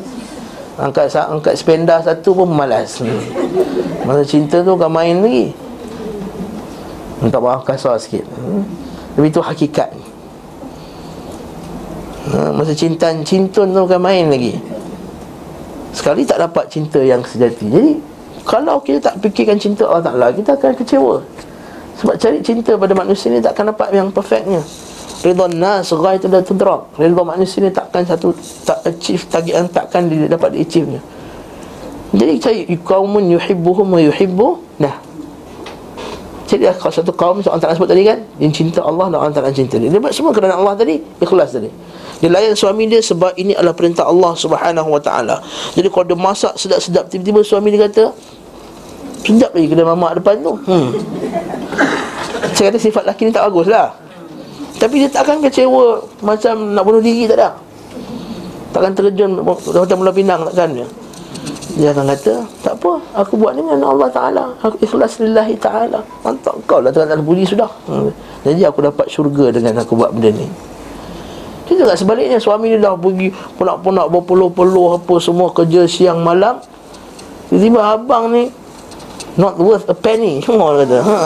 Angkat angkat spenda satu pun malas. Masa cinta tu kan main lagi. Minta maaf kasar sikit. Tapi itu hakikat. Ha, Masa cinta cinta tu kan main lagi. Sekali tak dapat cinta yang sejati. Jadi kalau kita tak fikirkan cinta Allah Ta'ala Kita akan kecewa. Sebab cari cinta pada manusia ni takkan dapat yang perfectnya Ridha nas ghaitu la tudrak Ridha manusia ni takkan satu Tak achieve target yang takkan dapat di achieve nya Jadi cari Kaumun yuhibbuhum wa yuhibbu Nah jadi kalau satu kaum Orang tak sebut tadi kan Yang cinta Allah dan orang tak cinta dia. Dia buat semua kerana Allah tadi Ikhlas tadi. Dia layan suami dia Sebab ini adalah perintah Allah Subhanahu wa ta'ala. Jadi kalau dia masak sedap-sedap Tiba-tiba suami dia kata Sedap lagi kedai mamak depan tu. Hmm. Saya kata sifat lelaki ni tak bagus lah Tapi dia takkan kecewa Macam nak bunuh diri tak ada. Takkan terjun Macam mula pinang takkan dia dia akan kata Tak apa Aku buat dengan Allah Ta'ala. Aku ikhlas lillahi Ta'ala. Mantap kau lah Tuhan tak puji sudah. Hmm. Jadi aku dapat syurga Dengan aku buat benda ni. Kita tak sebaliknya Suami dia dah pergi Punak-punak berpeluh-peluh Apa semua kerja siang malam. Tiba-tiba abang ni Not worth a penny Semua kata. Ha.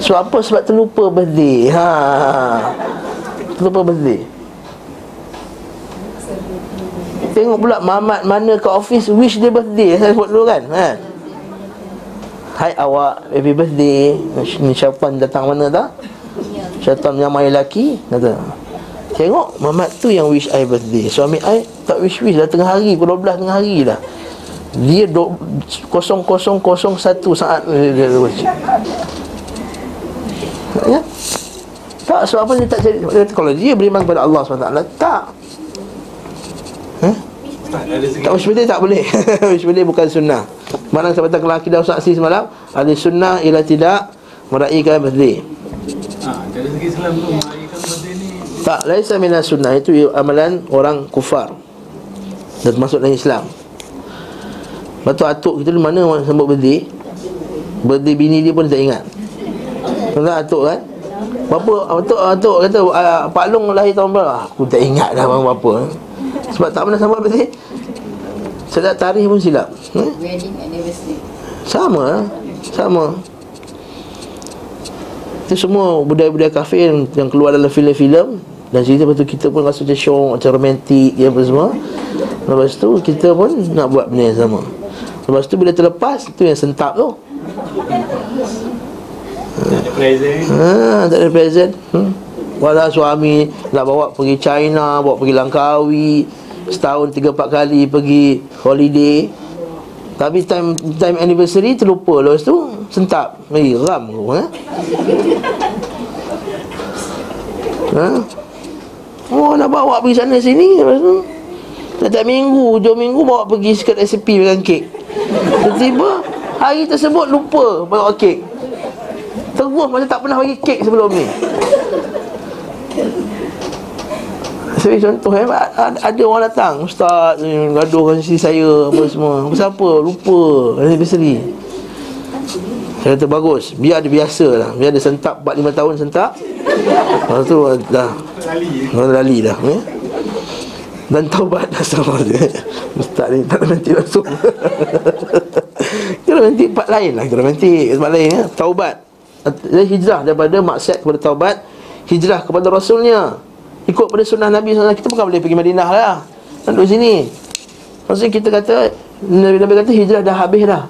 Sebab apa? Sebab terlupa birthday. Ha. Terlupa birthday. Tengok pula Mamat mana ke office Wish dia birthday. Saya sebut dulu kan ha. Hai awak. Happy birthday. Ni syaitan datang mana tak? Syaitan menyamai lelaki Kata Tengok Mamat tu yang wish I birthday. Suami I tak wish-wish dah tengah hari Pukul 12 tengah hari dah. Dia do, 0001 saat dia, dia, dia, Ya? Tak, sebab apa dia tak cari dia kata, Kalau dia beriman kepada Allah SWT Tak. Huh? Tak wish birthday tak boleh. Wish bukan sunnah. Mana saya kata kalau akidah saksi semalam Ada sunnah ialah tidak Meraihkan birthday. Ha, dari segi Islam tu meraihkan birthday ni. Tak, laisa minas sunnah Itu amalan orang kufar. Dan termasuk dalam Islam. Lepas tu atuk kita ni mana sambut birthday? Birthday bini dia pun tak ingat Tuan atuk kan Berapa atuk, atuk kata uh, Pak Long lahir tahun berapa? Aku tak ingat dah bang berapa Sebab tak pernah sambut birthday Sedap tarikh pun silap hmm? Sama Sama. Itu semua budaya-budaya kafir yang keluar dalam filem-filem. Dan cerita betul kita pun rasa macam syok Macam romantik ya, apa semua. Lepas tu kita pun nak buat benda yang sama. Lepas tu bila terlepas tu yang sentap tu Tak ada present. Ha, Tak ada present. Hmm. Walau suami nak bawa pergi China Bawa pergi Langkawi Setahun tiga empat kali pergi holiday. Tapi time time anniversary terlupa Lepas tu sentap. Eh ram aku ha? ha? Oh nak bawa pergi sana sini Lepas tu. Setiap minggu, hujung minggu bawa pergi sekat resipi dengan kek. Tiba-tiba hari tersebut lupa bawa kek Terus macam tak pernah bagi kek sebelum ni. Saya contoh eh, ada orang datang Ustaz, gaduh kasi saya apa semua. Siapa? Lupa. Anniversary saya kata bagus Biar dia biasa lah. Biar dia sentap 4-5 tahun sentap Lepas tu dah. Lali Lali dah eh? Dan taubat dah sama dia Ustaz ni tak romantik langsung Kita romantik part lain lah. Kita romantik tempat lain ya Taubat Dia hijrah daripada maksiat kepada taubat Hijrah kepada Rasulnya. Ikut pada sunnah Nabi SAW Kita bukan boleh pergi Madinah lah. Duduk sini. Maksudnya kita kata Nabi, Nabi kata hijrah dah habis dah.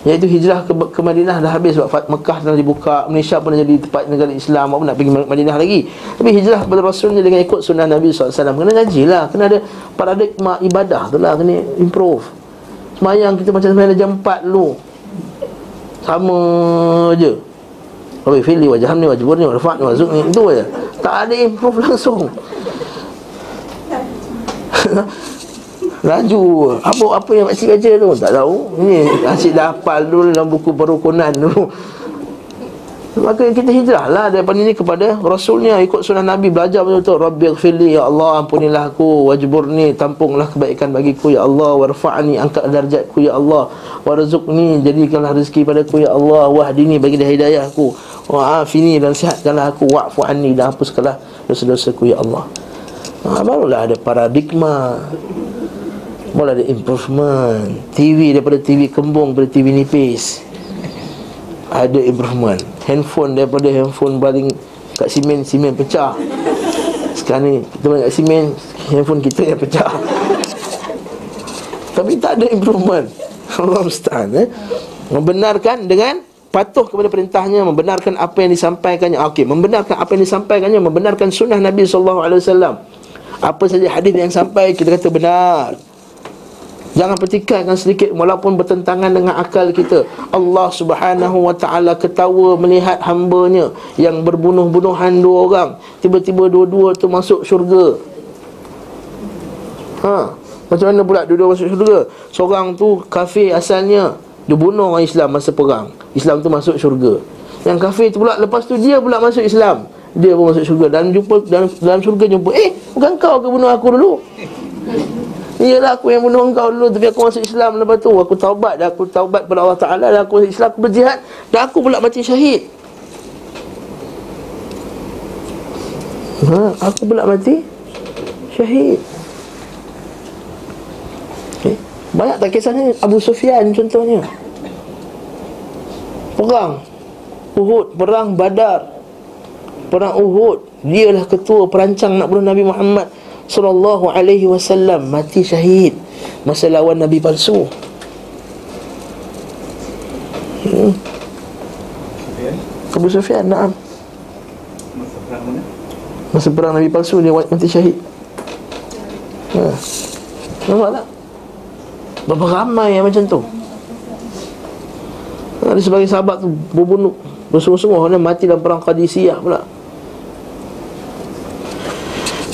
Iaitu hijrah ke, ke Madinah dah habis. Sebab Mekah dah dibuka Malaysia pun dah jadi tempat negara Islam. Apa nak pergi Madinah lagi. Tapi hijrah kepada Rasul ni dengan ikut sunnah Nabi SAW Kena ngaji lah. Kena ada paradigma ibadah tu lah. Kena improve. Semayang kita macam semayang jam 4 dulu Sama je. Rabbi fili wajah ni wajah ni wajah ni wajah ni Itu je. Tak ada improve langsung. Laju. Apa apa yang makcik baca tu? Tak tahu. Ni asyik dah hafal dulu Dalam buku perukunan dulu Maka kita hijrah lah Daripada ini kepada Rasulnya Ikut sunnah Nabi Belajar betul-betul. Rabbi gfirli Ya Allah ampunilah aku Wajburni Tampunglah kebaikan bagiku Ya Allah Warfa'ni Angkat darjatku Ya Allah Warzukni Jadikanlah rezeki padaku Ya Allah Wahdini Bagi dia hidayah aku Wa'afini Dan sihatkanlah aku Wa'fu'ani Dan hapuskanlah Dosa-dosaku Ya Allah. Ha, Barulah ada paradigma. Mula ada improvement. TV daripada TV kembung Daripada TV nipis Ada improvement Handphone daripada handphone paling Kat simen, simen pecah. Sekarang ni kita balik kat simen Handphone kita yang pecah. Tapi tak ada improvement Allah Ustaz eh? Membenarkan dengan Patuh kepada perintahnya Membenarkan apa yang disampaikannya. Okey, membenarkan apa yang disampaikannya Membenarkan sunnah Nabi SAW Apa saja hadis yang sampai Kita kata benar Jangan pertikaikan sedikit walaupun bertentangan dengan akal kita. Allah Subhanahu wa taala ketawa melihat hamba-Nya yang berbunuh-bunuhan dua orang. Tiba-tiba dua-dua tu masuk syurga. Ha, macam mana pula dua-dua masuk syurga? Seorang tu kafir asalnya, dia bunuh orang Islam masa perang. Islam tu masuk syurga. Yang kafir tu pula lepas tu dia pula masuk Islam. Dia pun masuk syurga dan jumpa dalam dalam syurga jumpa, "Eh, bukan kau ke bunuh aku dulu?" Iyalah aku yang bunuh engkau dulu Tapi aku masuk Islam. Lepas tu Aku taubat dan aku taubat kepada Allah Ta'ala Dan aku masuk Islam, aku berjihad. Dan aku pula mati syahid. Ha, Aku pula mati Syahid. Okay. Banyak tak kisahnya Abu Sufyan contohnya. Perang. Uhud, perang Badar. Perang Uhud. Dialah ketua perancang nak bunuh Nabi Muhammad sallallahu alaihi wasallam mati syahid masa lawan nabi palsu. Hmm. Abu Sufyan, naam. Masa perang mana? Masa perang Nabi palsu dia mati syahid. Ha. Nampak tak? Berapa ramai yang macam tu? Ada sebagai sahabat tu berbunuh bersungguh-sungguh mati dalam perang Qadisiyah pula.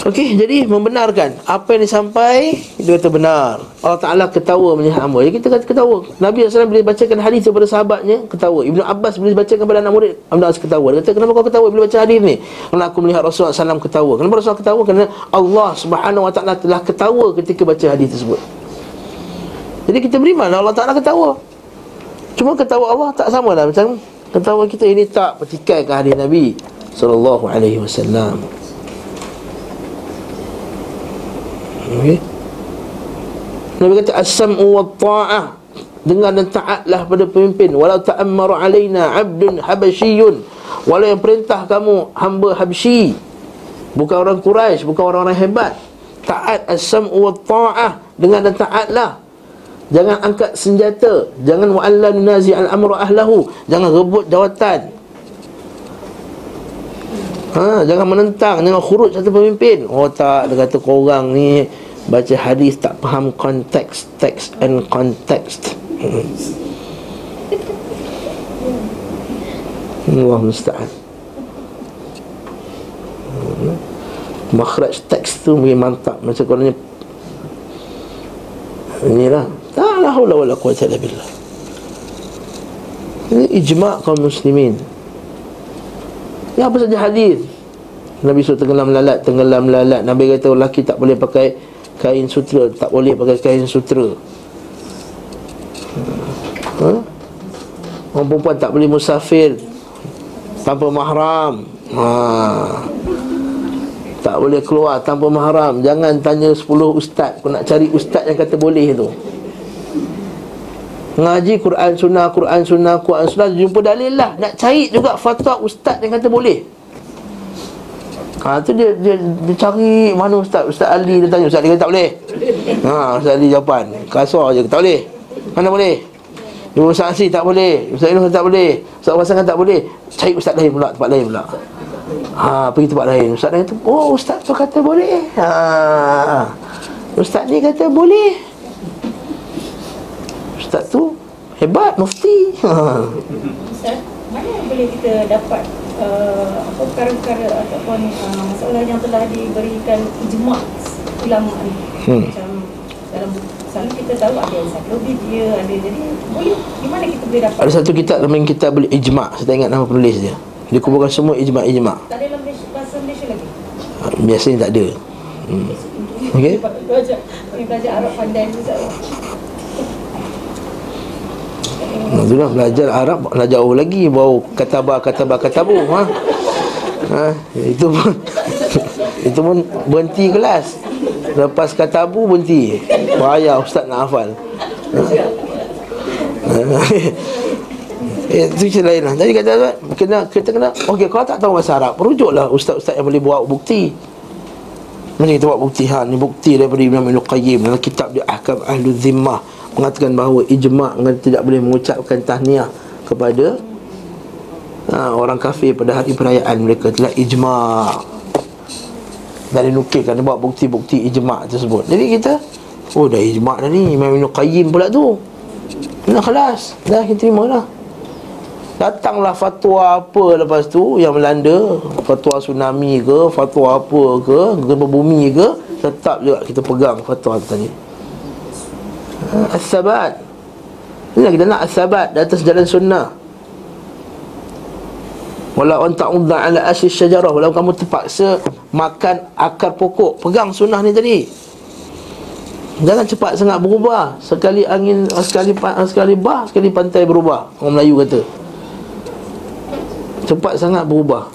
Okey, jadi membenarkan apa yang disampaikan dia kata benar. Allah Taala ketawa melihat hamba. Jadi kita kata ketawa. Nabi SAW bila bacakan hadis kepada sahabatnya ketawa. Ibnu Abbas bila bacakan kepada anak murid, Ibnu Abbas ketawa. Dia kata kenapa kau ketawa bila baca hadis ni? Kerana aku melihat Rasulullah SAW ketawa. Kenapa Rasulullah ketawa? Kerana Allah Subhanahu Wa Taala telah ketawa ketika baca hadis tersebut. Jadi kita beriman Allah Taala ketawa. Cuma ketawa Allah tak sama lah macam ketawa kita ini tak pertikai ke hadis Nabi sallallahu alaihi wasallam. Okay. Nabi kata as-sam'u wa ta'ah Dengar dan taatlah pada pemimpin. Walau ta'ammaru alaina abdun habasyiyun Walau yang perintah kamu hamba habsyi Bukan orang Quraisy, bukan orang-orang hebat. Taat as-sam'u wa ta'ah Dengar dan taatlah. Jangan angkat senjata. Jangan wa'alla nunazi al-amru ahlahu. Jangan rebut jawatan ha, Jangan menentang Jangan khurut satu pemimpin. Oh tak, dia kata korang ni Baca hadis tak faham konteks Text and context. Hmm. Allah musta'an. Makhraj teks tu mungkin mantap. Macam korangnya Inilah. Tak lah hula wala quwata billah. Ini ijma' kaum muslimin Ya apa saja hadis? Nabi suruh tenggelam lalat Tenggelam lalat Nabi kata lelaki tak boleh pakai Kain sutra. Tak boleh pakai kain sutra. Ha? Orang perempuan tak boleh musafir Tanpa mahram. Ha. Tak boleh keluar tanpa mahram. Jangan tanya 10 ustaz. Kau nak cari ustaz yang kata boleh tu Ngaji Quran Sunnah, Quran Sunnah, Quran Sunnah Jumpa dalil lah. Nak cari juga fatwa ustaz yang kata boleh. Ha tu dia, dia dia cari mana ustaz. Ustaz Ali dia tanya Ustaz Ali kata tak boleh? Ha Ustaz Ali jawapan. Kasar je tak boleh. Mana boleh? Ustaz Asri tak boleh. Ustaz Ilham tak boleh. Ustaz Wasangan tak boleh. Cari Ustaz lain pula Tempat lain pula. Ha, pergi tempat lain. Ustaz lain tu Oh Ustaz tu kata boleh. Ha, Ustaz ni kata boleh Ustaz tu Hebat Mufti. Ha. Ustaz Mana boleh kita dapat uh, Perkara-perkara Ataupun uh, Masalah yang telah diberikan Ijma' ulama ni? Hmm. Macam Dalam Selalu kita tahu ada encyclopedia Ada jadi Boleh Di mana kita boleh dapat? Ada satu kitab Nama kitab boleh Ijma' Saya tak ingat nama penulis dia. Dia kumpulkan semua Ijma'-Ijma' Tak ada dalam bahasa Malaysia lagi? Biasanya tak ada. Hmm. Okay Belajar Belajar Arab pandai Itulah belajar Arab nak jauh lagi bau kataba kataba katabu ha. ha itu pun itu pun berhenti kelas. Lepas katabu berhenti. Bahaya ustaz nak hafal. Ha. Eh, itu cerita lain lah Jadi kata kena, kita kena Okey, kalau tak tahu bahasa Arab Perujuklah ustaz-ustaz yang boleh buat bukti Mari kita buat bukti ha, Ni bukti daripada Ibn Qayyim Dalam kitab dia Ahkam Ahlu Zimmah mengatakan bahawa ijma' tidak boleh mengucapkan tahniah kepada ha, orang kafir pada hari perayaan mereka telah ijma' dan dinukilkan dia buat bukti-bukti ijma' tersebut. Jadi kita oh dah ijma' dah ni Imam Ibn Qayyim pula tu. Nak kelas dah kita terima lah Datanglah fatwa apa lepas tu? Yang melanda. Fatwa tsunami ke, fatwa apa ke, gempa bumi ke? Tetap juga kita pegang fatwa tadi As-sabat. Ini kita nak as-sabat Di atas jalan sunnah. Walau anta udda ala asyi syajarah Walau kamu terpaksa Makan akar pokok Pegang sunnah ni tadi. Jangan cepat sangat berubah. Sekali angin Sekali sekali bah Sekali pantai berubah. Orang Melayu kata. Cepat sangat berubah.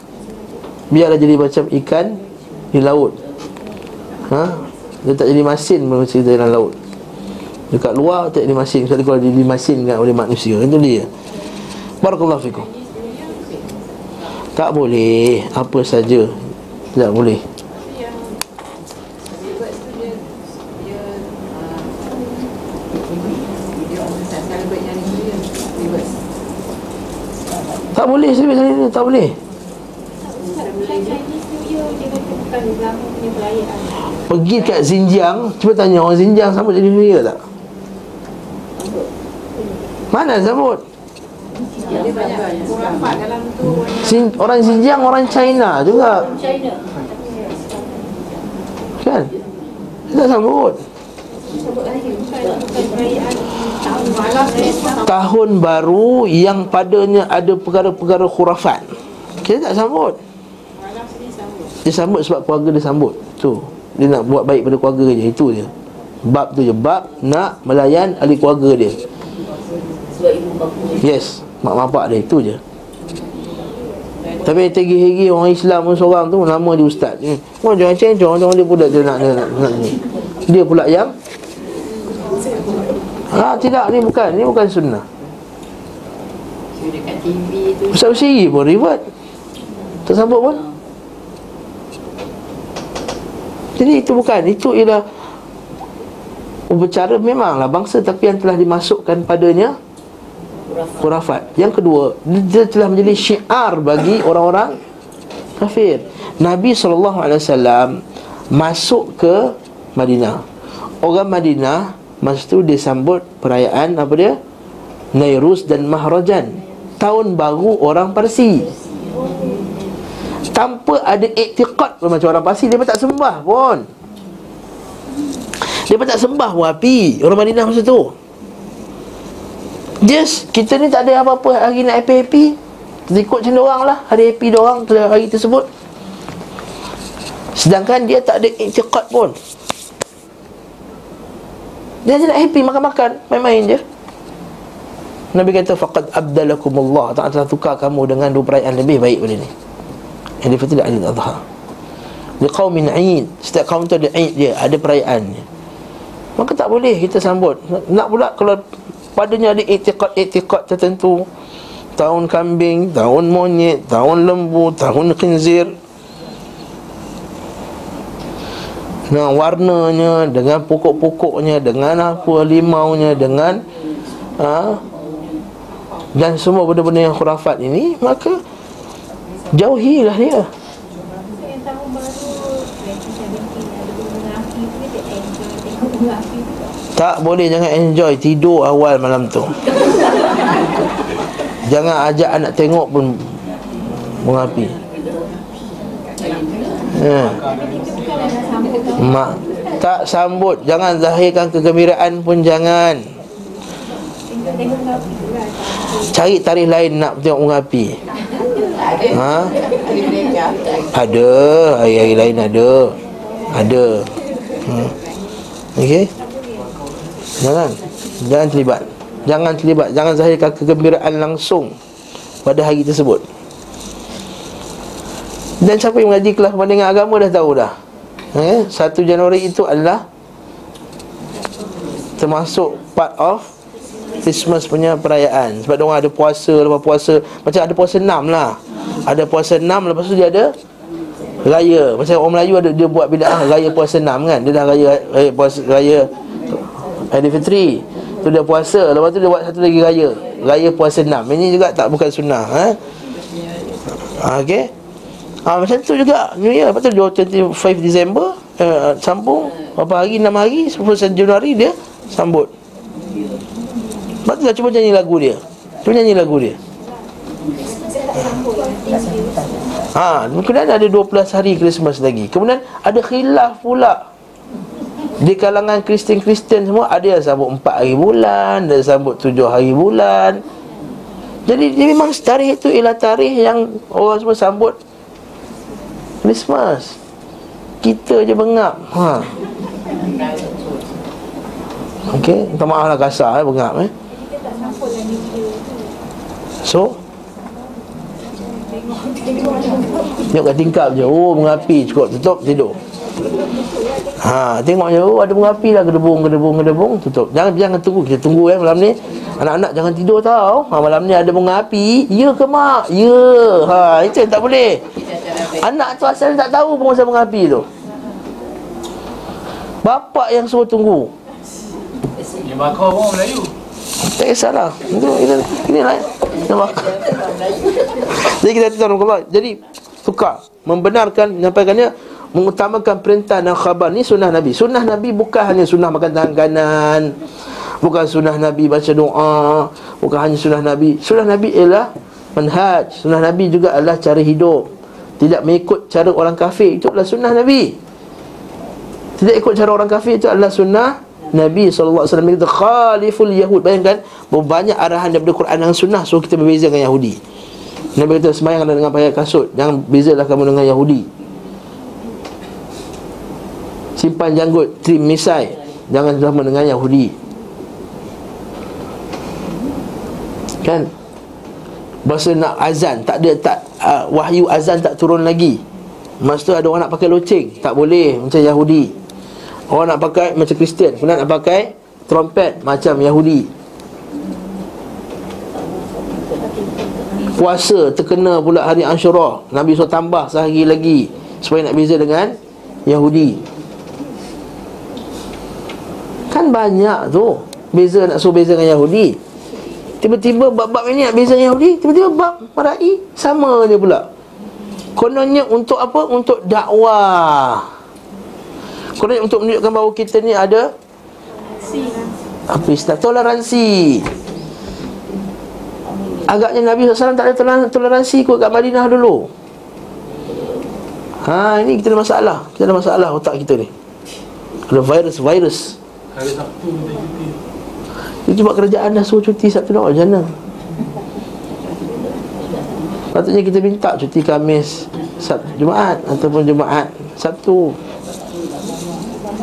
Biarlah jadi macam ikan Di laut. Ha? Dia tak jadi masin Macam dalam laut Dekat luar tak dimasin Sekali kalau dimasinkan oleh manusia. Itu dia. Barakallahu fikum. Tak boleh. Apa saja. Tak boleh. Tak boleh sebab ni tak boleh. Pergi kat Xinjiang, cuba tanya orang Xinjiang sama jadi New Year tak? Mana sebut? Sin, orang Xinjiang, orang China juga. Kan? Tak sambut. Tahun baru yang padanya ada perkara-perkara khurafat. Kita tak sambut. Dia sambut sebab keluarga dia sambut. Tu. Dia nak buat baik pada keluarga je. Itu je. Bab tu je. Bab nak melayan ahli keluarga dia Yes. Mak bapak dia itu je. Tapi tegi-hegi orang Islam pun seorang tu Nama dia ustaz Oh jangan cencong Jangan dia pula dia nak, dia nak, nak, ni. Dia pula yang? Ha tidak ni bukan Ni bukan sunnah. Ustaz Usiri pun reward. Tersambut pun. Jadi itu bukan Itu ialah Upacara memanglah bangsa Tapi yang telah dimasukkan padanya khurafat. Yang kedua, dia telah menjadi syiar bagi orang-orang kafir. Nabi SAW masuk ke Madinah. Orang Madinah masa tu disambut perayaan apa dia? Nairus dan Mahrajan. Tahun baru orang Parsi. Tanpa ada iktiqat macam orang Parsi dia pun tak sembah pun. Dia pun tak sembah wapi orang Madinah masa tu. Just kita ni tak ada apa-apa hari nak happy-happy. Kita ikut macam orang lah. Hari happy orang hari tersebut. Sedangkan dia tak ada iktiqat pun. Dia hanya nak happy makan-makan. Main-main je. Nabi kata Faqad abdalakumullah. Tak telah tukar kamu dengan dua perayaan lebih baik pada ni. Yang difatih Aid Adha. Di qawmin Aid. Setiap kaum tu ada Aid dia Ada perayaan Maka tak boleh kita sambut. Nak pula kalau padanya ada etikat-etikat tertentu. Tahun kambing, tahun monyet, tahun lembu, tahun khinzir. Dengan warnanya, dengan pokok-pokoknya, dengan apa limaunya, dengan ha, Dan semua benda-benda yang khurafat ini Maka Jauhilah dia Yang tahun baru 2017 ada bunga api tu dia enjoy tengok bunga api tu Tak boleh jangan enjoy Tidur awal malam tu. Jangan ajak anak tengok pun Bunga api ya. Mak Tak sambut. Jangan zahirkan kegembiraan pun jangan. Cari tarikh lain nak tengok bunga api Ha? Ada Hari-hari lain ada. Ada. Hmm. Okey Jangan. Jangan terlibat. Jangan terlibat. Jangan zahirkan kegembiraan langsung Pada hari tersebut. Dan siapa yang mengaji kelas perbandingan agama dah tahu dah. Eh? 1 Januari itu adalah Termasuk part of Christmas punya perayaan. Sebab diorang ada puasa Lepas puasa Macam ada puasa 6 lah. Ada puasa 6 Lepas tu dia ada Raya. Macam orang Melayu ada Dia buat bida'ah Raya puasa 6 kan? Dia dah raya Raya puasa Raya Aidilfitri Tu dia puasa. Lepas tu dia buat satu lagi raya. Raya puasa 6 Ini juga tak bukan sunnah ha? ha okay ha, Macam tu juga New Year. Lepas tu 25 Disember uh, Sambung. Berapa hari? 6 hari. 10 Januari dia Sambut. Lepas tu dah cuba nyanyi lagu dia. Cuba nyanyi lagu dia. Ha, kemudian ada 12 hari Christmas lagi. Kemudian ada khilaf pula Di kalangan Kristian-Kristian semua Ada yang sambut 4 hari bulan Ada yang sambut 7 hari bulan. Jadi dia memang tarikh itu ialah tarikh yang Orang semua sambut Christmas. Kita je bengap. Ha. Okey, minta maaf lah kasar eh, bengap eh. So? Tengok kat tingkap je. Oh bunga api cukup tutup tidur Ha tengok je Oh ada bunga api lah Kedebung kedebung kedebung Tutup. Jangan jangan tunggu Kita tunggu eh malam ni. Anak-anak jangan tidur tau. Ha, Malam ni ada bunga api. Ya ke mak? Ya. Ha itu yang tak boleh. Anak tu asal tak tahu pun pasal bunga api tu. Bapak yang suruh tunggu. Dia bakar orang Melayu. Tak kisahlah. Itu ini, ini lain Nama Jadi kita tuan Allah Jadi tukar. Membenarkan Menyampaikannya Mengutamakan perintah dan khabar Ni sunnah Nabi. Sunnah Nabi bukan hanya sunnah makan tangan kanan Bukan sunnah Nabi baca doa Bukan hanya sunnah Nabi. Sunnah Nabi ialah Manhaj. Sunnah Nabi juga adalah cara hidup. Tidak mengikut cara orang kafir. Itu adalah sunnah Nabi. Tidak ikut cara orang kafir Itu adalah sunnah Nabi SAW kata Khaliful Yahud. Bayangkan Banyak arahan daripada Quran dan Sunnah. So kita berbeza dengan Yahudi. Nabi kata semayang dengan pakai kasut. Jangan bezalah kamu dengan Yahudi Simpan janggut Trim misai. Jangan sama dengan Yahudi. Kan? Bahasa nak azan Tak ada tak uh, Wahyu azan tak turun lagi. Masa tu ada orang nak pakai loceng. Tak boleh Macam Yahudi. Orang nak pakai macam Kristian Kemudian nak pakai Trompet macam Yahudi. Puasa terkena pula hari Ashura. Nabi SAW tambah sehari lagi Supaya nak beza dengan Yahudi Kan banyak tu. Beza nak suruh beza dengan Yahudi. Tiba-tiba bab-bab ini nak beza Yahudi Tiba-tiba bab Marai Sama je pula. Kononnya untuk apa? Untuk dakwah. Kononnya untuk menunjukkan bahawa kita ni ada Apa istilah? Toleransi. Agaknya Nabi SAW tak ada toleransi kot kat Madinah dulu. Ha, ini kita ada masalah. Kita ada masalah otak kita ni. Ada virus-virus Hari Sabtu kita cuti. Itu sebab kerajaan dah suruh cuti Sabtu nak macam mana? Patutnya kita minta cuti Kamis Sabtu Jumaat Ataupun Jumaat Sabtu.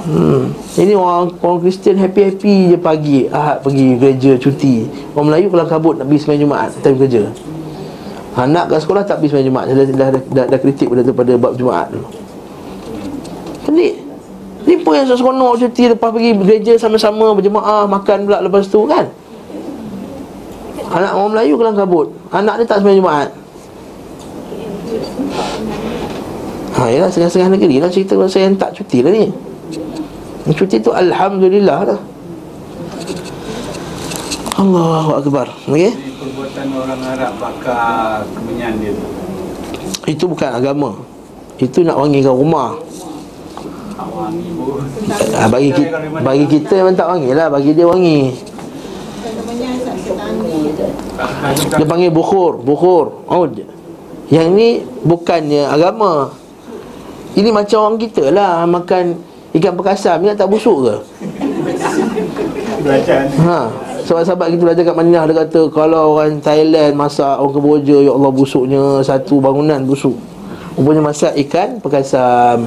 Hmm. Ini orang orang Kristian happy-happy je pagi Ahad pergi gereja cuti. Orang Melayu kalau kabut nak pergi sembahyang Jumaat Time kerja. Anak kat sekolah tak pergi sembahyang Jumaat Dah, dah, dah, dah, dah kritik pada, pada bab Jumaat dulu Pelik Ni pun yang seronok cuti Lepas pergi gereja sama-sama berjemaah Makan pula lepas tu kan? Anak orang Melayu kelang kabut. Anak dia tak sembahyang Jumaat. Ha, yalah setengah-setengah negeri lah cerita saya yang tak cuti lah ni. Cuti tu Alhamdulillah lah Allahu Akbar. Okay perbuatan orang Arab bakar kemenyan dia tu. Itu bukan agama. Itu nak wangikan rumah ha, bagi, ki, bagi kita memang tak wangi lah. Bagi dia wangi. Dia panggil bukhur Bukhur. Oh, Yang ni bukannya agama. Ini macam orang kita lah Makan ikan perkasam Ingat tak busuk ke? Ha, sahabat-sahabat kita belajar kat Madinah dia kata kalau orang Thailand masak orang Kemboja ya Allah busuknya satu bangunan busuk. Rupanya masak ikan perkasam.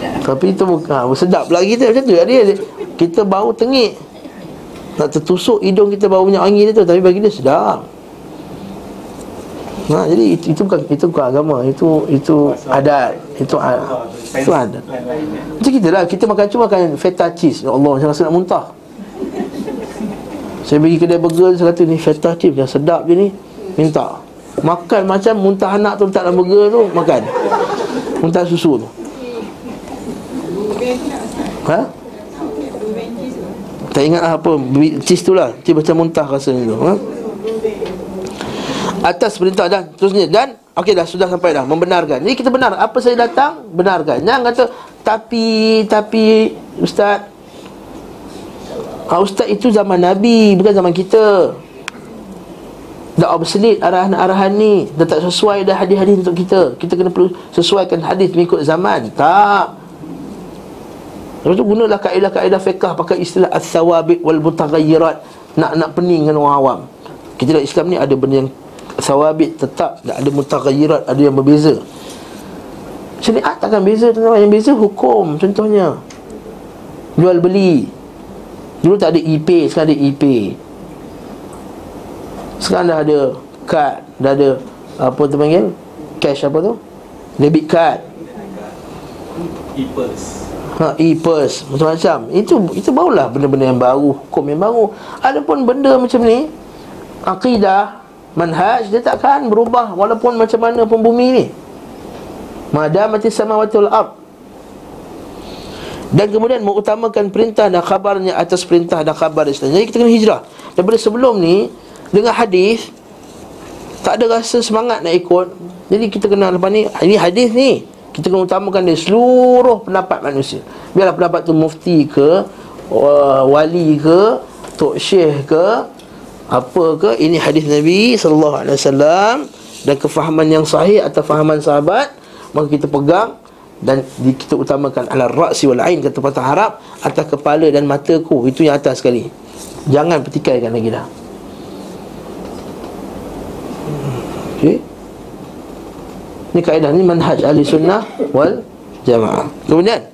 Tapi itu bukan. Ha, sedap pula kita macam tu. Dia. Kita bau tengik. Nak tertusuk hidung kita bau minyak wangi dia tu. Tapi bagi dia sedap. Ha, jadi itu, itu bukan itu bukan agama, itu itu adat, itu a- itu adat. Macam kita lah. Kita makan cuma makan feta cheese. Ya Allah Macam rasa nak muntah. Saya pergi kedai burger Saya kata ni feta cheese Yang sedap je ni. Minta. Makan macam muntah anak tu Letak dalam burger tu Makan. Muntah susu tu Ha? Tak ingat lah apa Cheese tu lah. Cheese macam muntah rasanya tu ha? Atas perintah dan Terusnya Dan Okey dah sudah sampai dah. Membenarkan. Jadi kita benar. Apa saya datang Benarkan. Jangan kata Tapi Tapi Ustaz. Ha, Ustaz itu zaman Nabi Bukan zaman kita. Dah obsolete arahan-arahan ni. Dah tak sesuai dah hadis-hadis untuk kita. Kita kena perlu sesuaikan hadis mengikut zaman. Tak Lepas tu gunalah kaedah-kaedah fiqah Pakai istilah Al-thawabit wal-mutaghayyirat Nak nak peningkan orang awam. Kita dalam Islam ni ada benda yang Thawabit tetap Dan ada mutaghayyirat Ada yang berbeza. Syariat takkan beza tuan-tuan Yang beza hukum contohnya. Jual beli. Dulu tak ada EP Sekarang ada EP Sekarang dah ada Card Dah ada Apa tu panggil? Cash apa tu? Debit card. Ipers ha, e-purse macam-macam itu itu barulah benda-benda yang baru hukum yang baru adapun benda macam ni akidah manhaj dia takkan berubah walaupun macam mana pun bumi ni madamati samawati wal ard dan kemudian mengutamakan perintah dan khabarnya atas perintah dan khabar Islam. Jadi kita kena hijrah. Daripada sebelum ni dengan hadis tak ada rasa semangat nak ikut. Jadi kita kena lepas ni ini hadis ni kita kena utamakan dia seluruh pendapat manusia. Biarlah pendapat tu mufti ke uh, wali ke tok syekh ke apa ke. Ini hadis Nabi sallallahu alaihi wasallam dan kefahaman yang sahih atau fahaman sahabat. Maka kita pegang dan di, kita utamakan ala ra'si wal ain kata patah Arab atas kepala dan mataku. Itu yang atas sekali. Jangan pertikaikan lagi dah. Okey ni kaedah ni manhaj ahli sunnah wal jamaah. Kemudian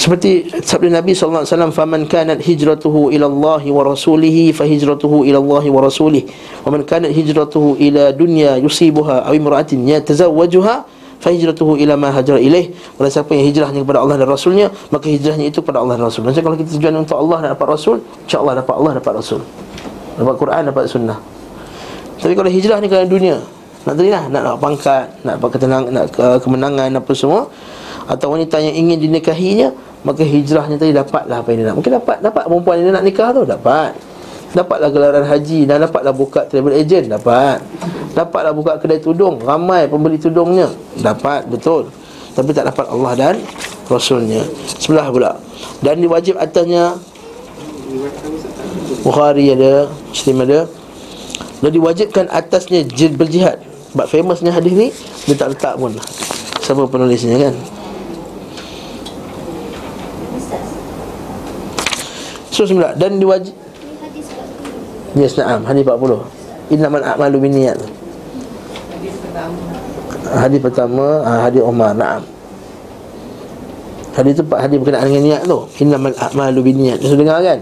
seperti sabda Nabi wasallam faman kanat hijratuhu ila Allah wa rasulih fa hijratuhu ila Allah wa rasulih wa man kanat hijratuhu ila dunya yusibuha aw imra'atin yatazawwajuha fa hijratuhu ila ma hajara ilaih Barang siapa yang hijrahnya kepada Allah dan rasulnya maka hijrahnya itu kepada Allah dan rasul. Maksudnya kalau kita tujuan untuk Allah dan dapat rasul insya-Allah dapat Allah dapat rasul. Dapat Quran dapat sunnah tapi kalau hijrah ni kerana dunia nak tadi lah nak, nak pangkat nak dapat ketenang, nak uh, kemenangan apa semua atau wanita yang ingin dinikahinya maka hijrahnya tadi dapatlah apa yang dia nak. Mungkin dapat dapat perempuan yang dia nak nikah tu dapat. Dapatlah gelaran haji dan dapatlah buka travel agent dapat. Dapatlah buka kedai tudung ramai pembeli tudungnya dapat betul. Tapi tak dapat Allah dan Rasulnya. Sebelah pula. Dan diwajib atasnya Bukhari ada Muslim ada dan diwajibkan atasnya berjihad. Sebab famousnya hadis ni dia tak letak pun. Siapa penulisnya kan? So sembilan Dan diwajib Yes na'am. Hadis 40 Innamal a'malu binniyat. Hadis pertama ah, Hadis Umar Na'am. Hadis tu hadis berkenaan dengan niat tu. Innamal a'malu binniyat. Sudah dengar kan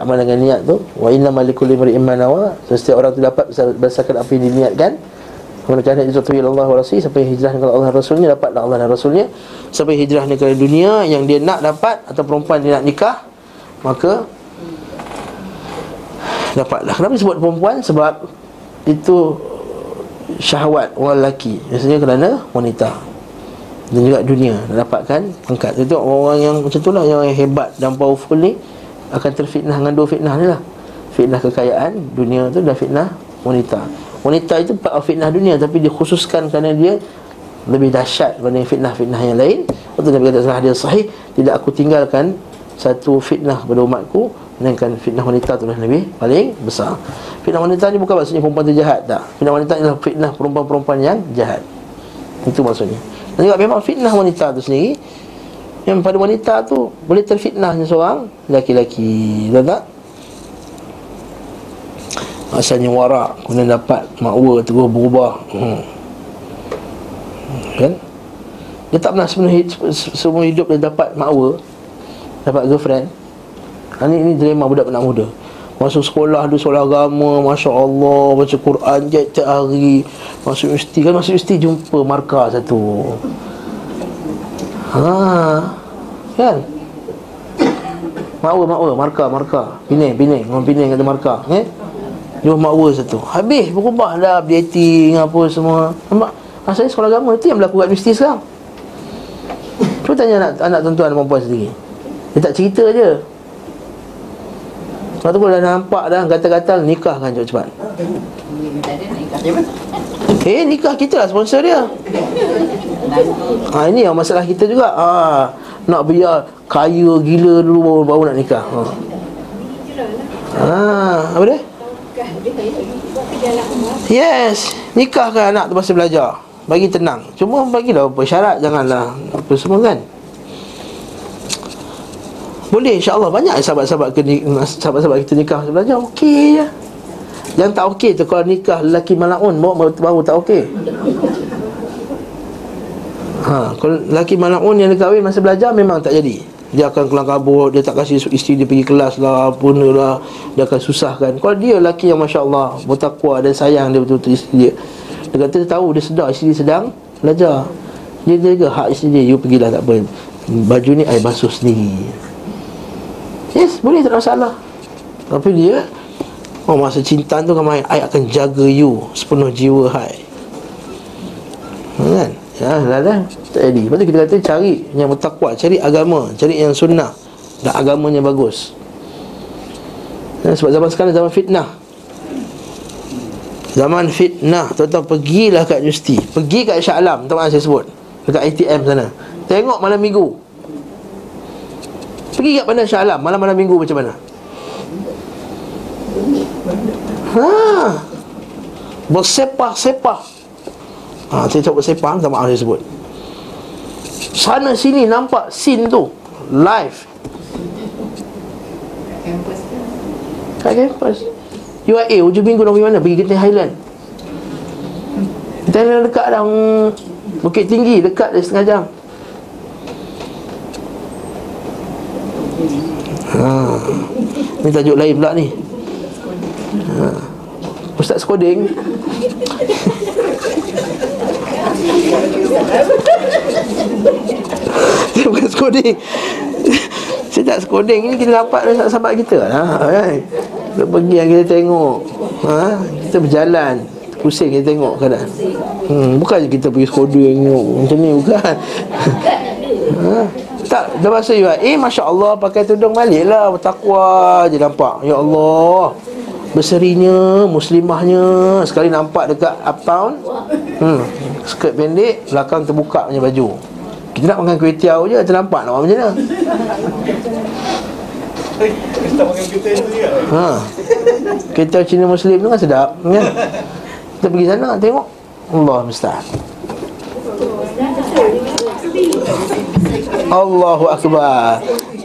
Amal dengan niat tu. Wa innamal likulli imri'in ma nawa. So, Setiap orang tu dapat berdasarkan apa yang diniatkan. Kemudian hijrah tu Allah wa Rasul yang hijrah kepada Allah Rasulnya Dapatlah Allah dan Rasulnya. Yang hijrah ke dunia Yang dia nak dapat Atau perempuan dia nak nikah Maka Dapatlah. Kenapa sebut perempuan? Sebab Itu Syahwat orang lelaki. Biasanya kerana wanita. Dan juga dunia. Dapatkan pangkat. Itu orang yang macam tu lah Yang hebat dan powerful ni Akan terfitnah dengan dua fitnah ni lah. Fitnah kekayaan dunia tu dan fitnah wanita. Wanita itu part of fitnah dunia Tapi dikhususkan kerana dia Lebih dahsyat daripada fitnah-fitnah yang lain. Betul Nabi kata salah hadis sahih Tidak aku tinggalkan satu fitnah pada umatku Melainkan fitnah wanita tu lebih paling besar. Fitnah wanita ni bukan maksudnya perempuan tu jahat tak. Fitnah wanita adalah fitnah perempuan-perempuan yang jahat. Itu maksudnya. Dan juga memang fitnah wanita tu sendiri Yang pada wanita tu Boleh terfitnahnya seorang Laki-laki Betul tak? Asalnya warak Kemudian dapat makwa terus berubah. Hmm. Kan? Dia tak pernah sepenuh hidup, semua hidup dia dapat makwa Dapat girlfriend. Ha, Ini, ini dilema budak-budak muda. Masuk sekolah, ada sekolah agama Masya Allah, baca Quran tiap hari. Masuk universiti, kan? Masuk universiti jumpa markah satu Ha, kan? Makwa, makwa, markah, markah Pining, pining, orang pining kata markah eh? Jumpa makwa satu. Habis berubah dah dating apa semua. Nampak? Asalnya sekolah agama itu yang berlaku kat universiti sekarang. Cuba tanya anak, anak tuan-tuan dan perempuan sendiri. Dia tak cerita je. Lepas tu kalau dah nampak dah Gatal-gatal nikah. Kan cepat-cepat Eh nikah kita lah sponsor dia ha, Ini yang masalah kita juga. Ha, Nak biar kaya gila dulu baru, baru nak nikah. Ha. ha, Apa dia? Yes Nikahkan anak tu masa belajar. Bagi tenang. Cuma bagilah apa syarat Janganlah. Apa semua kan? Boleh insyaAllah. Banyak sahabat-sahabat ke, Sahabat-sahabat kita nikah belajar. Okey je. Yang tak okey tu Kalau nikah lelaki malaun Baru, baru tak okey Ha, kalau lelaki malaun yang dia kahwin masa belajar memang tak jadi. Dia akan kelang kabut, dia tak kasih isteri dia pergi kelas lah, apa lah. Dia akan susahkan. Kalau dia lelaki yang Masya Allah, bertakwa dan sayang dia betul-betul isteri dia. Dia kata dia tahu, dia sedar isteri sedang belajar. Dia jaga hak isteri dia, you pergilah tak apa. Baju ni air basuh sendiri. Yes, boleh tak masalah. Tapi dia, oh masa cinta tu kan, I akan jaga you sepenuh jiwa hai. Kan? Ya, dah dah tak jadi. Lepas tu kita kata cari yang bertakwa, cari agama, cari yang sunnah dan agamanya bagus. Ya, sebab zaman sekarang zaman fitnah. Zaman fitnah, tuan-tuan pergilah kat universiti. Pergi kat Shah Alam, tahu saya sebut. Dekat ATM sana. Tengok malam minggu. Pergi kat mana Shah Alam, malam-malam minggu macam mana? Ha. Bersepah-sepah ha, Saya cakap Tak maaf saya sebut Sana sini nampak scene tu Live. Kat campus. UIA hujung minggu nak pergi mana? Pergi Genting Highland. Genting Highland dekat dah Bukit Tinggi dekat dia setengah jam. Ha. Ni tajuk lain pula ni. Ha. Ustaz Skoding Saya bukan skoding Saya tak skoding Ini kita dapat dari sahabat kita. Lah kan? Kita pergi yang kita tengok. Ha? Kita berjalan. Pusing kita tengok kadang hmm, Bukan kita pergi skoding Macam ni bukan. Ha? Tak, dah masa you Eh, Masya Allah, pakai tudung balik lah. Bertakwa je nampak. Ya Allah Berserinya, muslimahnya Sekali nampak dekat uptown hmm, Skirt pendek Belakang terbuka punya baju. Kita nak makan kuih tiaw je Ternampak nak buat macam mana? Kita kita ha. Kuih tiaw Cina Muslim tu kan sedap kan? Kita pergi sana tengok. Allah mustahil Allahu Akbar.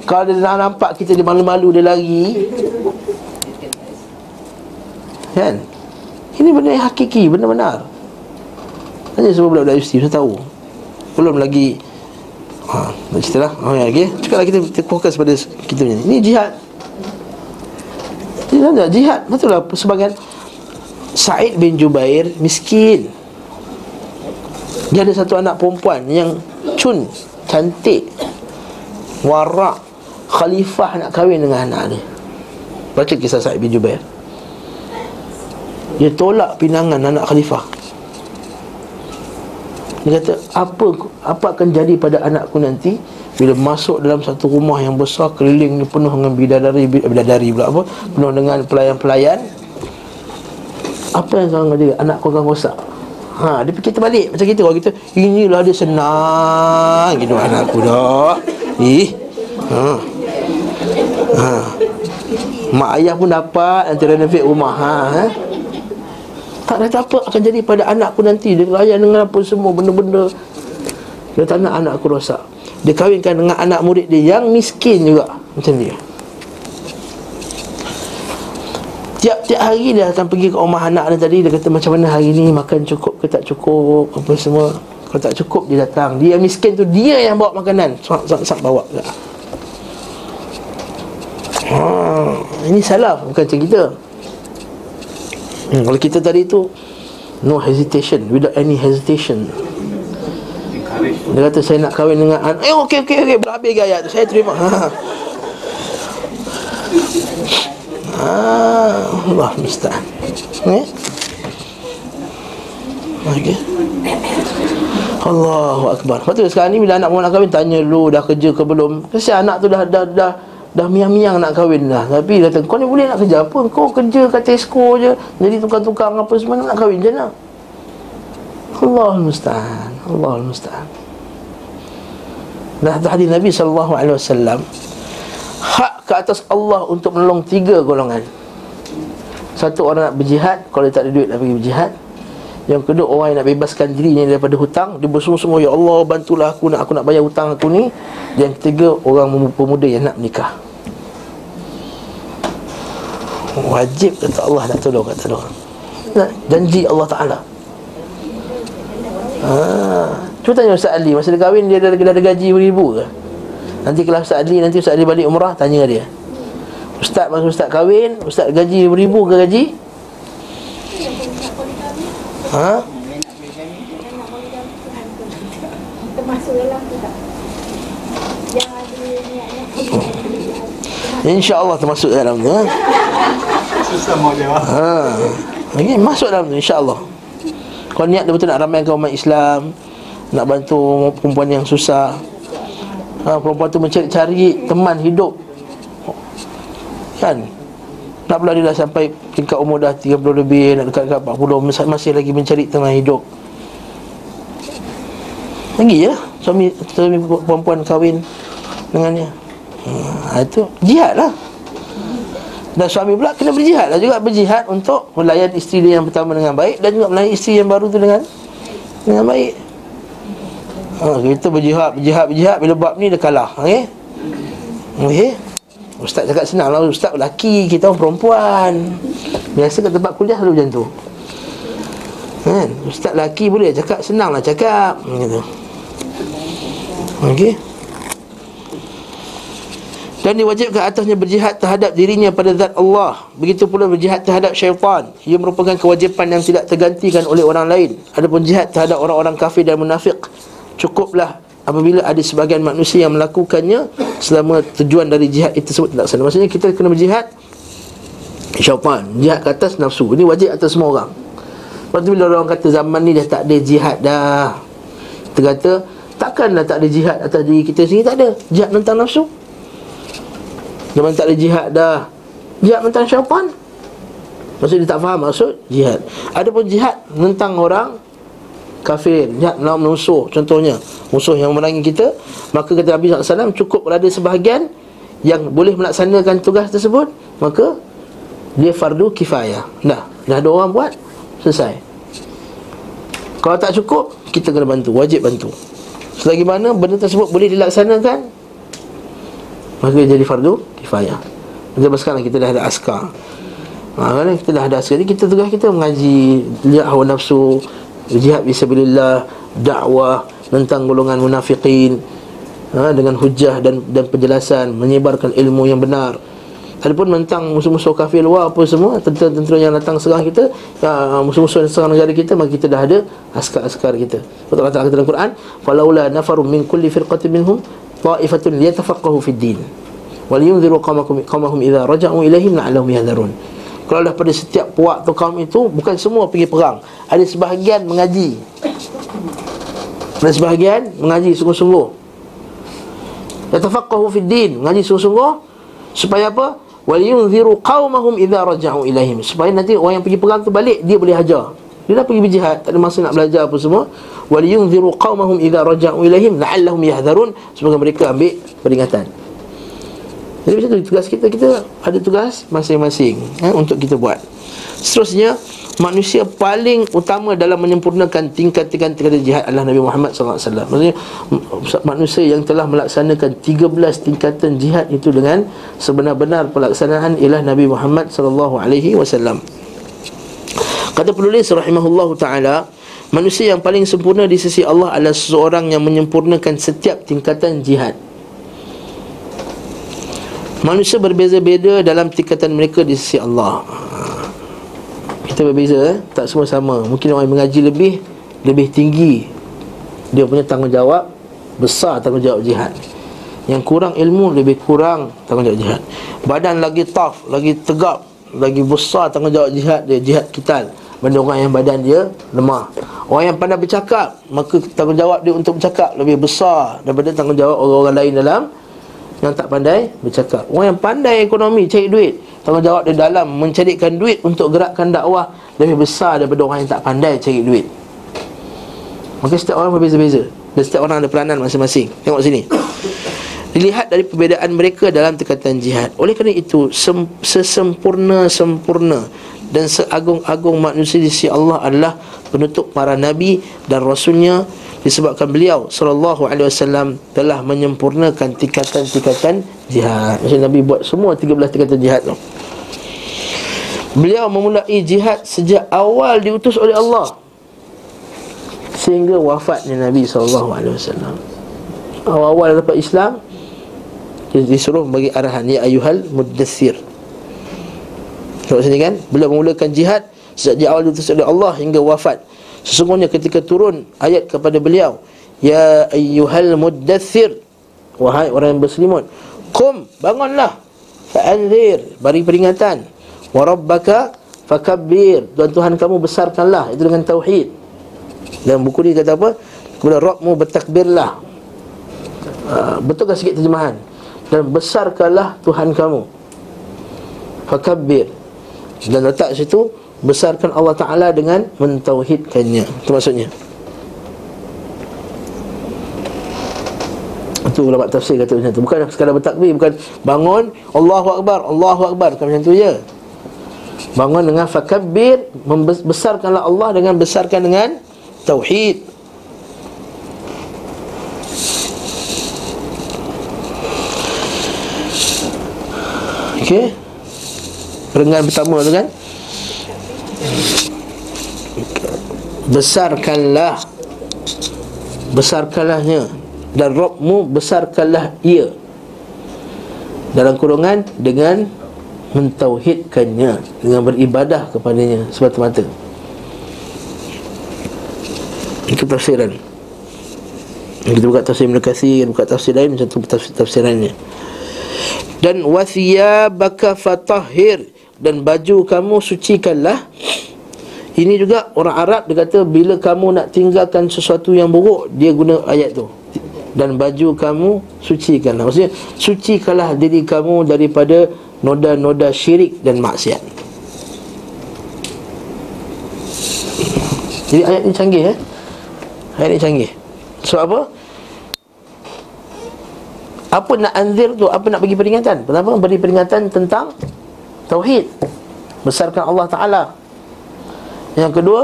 Kalau dia dah nampak kita dia malu-malu dia lari Kan? Ini benda yang hakiki Benda benar. Hanya sebab budak-budak universiti Saya tahu? Belum lagi Ha, nak cerita lah. Oh, ya, okay. Cukuplah kita, kita fokus pada kita ni. Ini jihad. Jihad, jihad. Betul lah sebagian Said bin Jubair miskin. Dia ada satu anak perempuan Yang cun Cantik Warak Khalifah nak kahwin dengan anak dia. Baca kisah Said bin Jubair Dia tolak pinangan anak khalifah Dia kata Apa apa akan jadi pada anakku nanti Bila masuk dalam satu rumah yang besar Keliling penuh dengan bidadari Bidadari pula apa Penuh dengan pelayan-pelayan Apa yang akan jadi Anakku akan rosak Ha, dia fikir terbalik macam kita orang kita inilah dia senang gitu anakku dah. Ih. Ha. Ha. Mak ayah pun dapat nanti renovate rumah ha, ha? Tak ada apa akan jadi pada anakku nanti. Dia layan dengan apa semua benda-benda. Dia tak nak anakku rosak. Dia kahwinkan dengan anak murid dia yang miskin juga. Macam dia. Tiap-tiap hari dia akan pergi ke rumah anak dia tadi. Dia kata macam mana hari ni? Makan cukup ke tak cukup? Apa semua? Kalau tak cukup dia datang. Dia miskin tu dia yang bawa makanan. Sak-sak bawa. Ha, Ini salah. Bukan macam kita hmm, Kalau kita tadi tu No hesitation Without any hesitation Dia kata saya nak kahwin dengan anak Eh okey okey okey Berhabis gaya tu Saya terima ha. Ah, Allah musta'an. Eh? Okey. Allahu akbar. Tu sekarang ni bila anak mau nak kahwin tanya lu dah kerja ke belum? Kesian anak tu dah dah dah dah miang-miang nak kahwin dah. Tapi kata kau ni boleh nak kerja apa? Kau kerja kat Tesco je, jadi tukang-tukang apa semua nak kahwin je nak. Allahu musta'an. Allahu musta'an. Dah hadis Nabi wasallam hak ke atas Allah untuk menolong tiga golongan. Satu orang nak berjihad, kalau dia tak ada duit nak pergi berjihad. Yang kedua orang yang nak bebaskan dirinya daripada hutang, dia bersungguh-sungguh ya Allah bantulah aku nak aku nak bayar hutang aku ni. Yang ketiga orang pemuda yang nak menikah. Wajib kata Allah nak tolong kata Allah. Janji Allah Taala. Ha, cuba tanya Ustaz Ali masa dia kahwin dia ada, ada gaji beribu ke? Nanti kalau Ustaz Adli Nanti Ustaz Adli balik umrah Tanya dia Ustaz masa Ustaz kahwin Ustaz gaji beribu ke gaji? Ha? Niatnya InsyaAllah termasuk dalam tu ha? Susah mau jawab. ha. Masuk dalam tu insyaAllah. Kau niat betul nak ramaikan umat Islam Nak bantu perempuan yang susah. Ha, Perempuan tu mencari-cari teman hidup. Kan? Nak pula dia dah sampai tingkat umur dah 30 lebih Nak dekat-dekat 40 masih, lagi mencari teman hidup. Lagi ya Suami, suami perempuan kahwin Dengannya. Ha, Itu jihad lah dan suami pula kena berjihad lah juga Berjihad untuk melayan isteri dia yang pertama dengan baik Dan juga melayan isteri yang baru tu dengan Dengan baik ha, Kita berjihad, berjihad, berjihad Bila bab ni dia kalah okay? Okay? Ustaz cakap senang lah Ustaz lelaki, kita orang perempuan Biasa kat tempat kuliah selalu macam tu kan? Ustaz lelaki boleh cakap senang lah cakap gitu. Okay? Dan diwajibkan atasnya berjihad terhadap dirinya pada zat Allah. Begitu pula berjihad terhadap syaitan. Ia merupakan kewajipan yang tidak tergantikan oleh orang lain. Adapun jihad terhadap orang-orang kafir dan munafik Cukuplah apabila ada sebagian manusia yang melakukannya Selama tujuan dari jihad itu tersebut terlaksana Maksudnya kita kena berjihad Syaitan Jihad ke atas nafsu. Ini wajib atas semua orang. Lepas tu bila orang kata zaman ni dah tak ada jihad dah Kita kata Takkanlah tak ada jihad atas diri kita sendiri Tak ada. Jihad tentang nafsu Zaman tak ada jihad dah. Jihad tentang syaitan Maksud dia tak faham maksud jihad. Ada pun jihad tentang orang Kafir. Jihad melawan musuh Contohnya. Musuh yang memerangi kita. Maka kata Nabi SAW Cukup ada sebahagian Yang boleh melaksanakan tugas tersebut Maka Dia fardu kifayah. Dah Dah ada orang buat Selesai. Kalau tak cukup Kita kena bantu. Wajib bantu. Selagi mana benda tersebut boleh dilaksanakan Maka jadi fardu kifayah. Macam sekarang kita dah ada askar. Ha, kan? Kita dah ada askar Jadi kita tugas kita mengaji Lihat hawa nafsu Jihad bisabilillah Dakwah Tentang golongan munafiqin ha, Dengan hujah dan dan penjelasan Menyebarkan ilmu yang benar. Adapun tentang musuh-musuh kafir luar apa semua Tentera-tentera yang datang serang kita ya, Musuh-musuh yang serang negara kita Maka kita dah ada askar-askar kita. Betul kata dalam Quran Falaula nafarum min kulli firqatin minhum ta'ifatun liyatafaqahu fid din wal yunziru qaumakum qaumahum idza raja'u ilaihim la'allahum yahdharun kalau dah pada setiap puak tu kaum itu bukan semua pergi perang. Ada sebahagian mengaji. Dan sebahagian mengaji sungguh-sungguh. Yatafaqahu fid din Mengaji sungguh-sungguh. Supaya apa? Waliyunziru qawmahum idha raja'u ilaihim Supaya nanti orang yang pergi perang tu balik Dia boleh hajar Dia dah pergi berjihad Tak ada masa nak belajar apa semua. Waliyunziru qawmahum idha raja'u ilaihim La'allahum yahdharun. Semoga mereka ambil peringatan. Jadi macam tu tugas kita Kita ada tugas masing-masing eh, Untuk kita buat. Seterusnya manusia paling utama dalam menyempurnakan tingkat-tingkatan jihad adalah Nabi Muhammad SAW Maksudnya manusia yang telah melaksanakan 13 tingkatan jihad itu dengan sebenar-benar pelaksanaan ialah Nabi Muhammad SAW Kata penulis rahimahullahu ta'ala Manusia yang paling sempurna di sisi Allah adalah seseorang yang menyempurnakan setiap tingkatan jihad. Manusia berbeza-beza dalam tingkatan mereka di sisi Allah. Kita berbeza eh? Tak semua sama. Mungkin orang yang mengaji lebih Lebih tinggi. Dia punya tanggungjawab Besar tanggungjawab jihad. Yang kurang ilmu Lebih kurang tanggungjawab jihad. Badan lagi tough Lagi tegap Lagi besar tanggungjawab jihad dia Jihad kita Benda orang yang badan dia lemah Orang yang pandai bercakap Maka tanggungjawab dia untuk bercakap Lebih besar Daripada tanggungjawab orang-orang lain dalam Yang tak pandai bercakap Orang yang pandai ekonomi Cari duit tanggungjawab dia dalam mencarikan duit untuk gerakkan dakwah lebih besar daripada orang yang tak pandai cari duit. Maka setiap orang berbeza-beza dan setiap orang ada peranan masing-masing. Tengok sini. Dilihat dari perbezaan mereka dalam tekatan jihad. Oleh kerana itu, sem- sesempurna-sempurna dan seagung-agung manusia di sisi Allah adalah penutup para nabi dan rasulnya disebabkan beliau sallallahu alaihi wasallam telah menyempurnakan tingkatan-tingkatan jihad. Maksud Nabi buat semua 13 tingkatan jihad tu. Beliau memulai jihad sejak awal diutus oleh Allah sehingga wafatnya Nabi sallallahu alaihi wasallam. Awal-awal dapat Islam disuruh bagi arahan ya ayuhal muddathir. Tengok sini kan? Beliau memulakan jihad Sejak awal diutus oleh Allah hingga wafat. Sesungguhnya ketika turun ayat kepada beliau Ya ayyuhal muddathir Wahai orang yang berselimut Kum, bangunlah Fa'anzir, beri peringatan. Warabbaka fakabbir Tuhan Tuhan kamu besarkanlah Itu dengan tauhid. Dalam buku ni kata apa? Kemudian Rabbmu bertakbirlah. Uh, Betulkan sikit terjemahan. Dan besarkanlah Tuhan kamu. Fakabbir Dan letak situ besarkan Allah Ta'ala dengan mentauhidkannya. Itu maksudnya. Itu ulama tafsir kata macam tu. Bukan sekadar bertakbir Bukan bangun Allahu Akbar Allahu Akbar. Bukan macam tu je. Bangun dengan fakabbir Membesarkanlah Allah dengan besarkan dengan Tauhid. Okey Perengan pertama tu kan? Besarkanlah. Besarkanlahnya. Dan Rabbmu besarkanlah ia. Dalam kurungan Dengan Mentauhidkannya. Dengan beribadah kepadanya Semata-mata. Itu tafsiran. Kita buka tafsir Ibn Kathir Buka tafsir lain Macam tu tafsir tafsirannya Dan Wathiyabaka fatahhir Dan baju kamu sucikanlah ini juga orang Arab dia kata bila kamu nak tinggalkan sesuatu yang buruk dia guna ayat tu. Dan baju kamu sucikanlah. Maksudnya sucikanlah diri kamu daripada noda-noda syirik dan maksiat. Jadi ayat ni canggih eh. Ayat ni canggih. Sebab apa? Apa nak anzir tu? Apa nak bagi peringatan? Pertama beri peringatan tentang tauhid. Besarkan Allah Taala. Yang kedua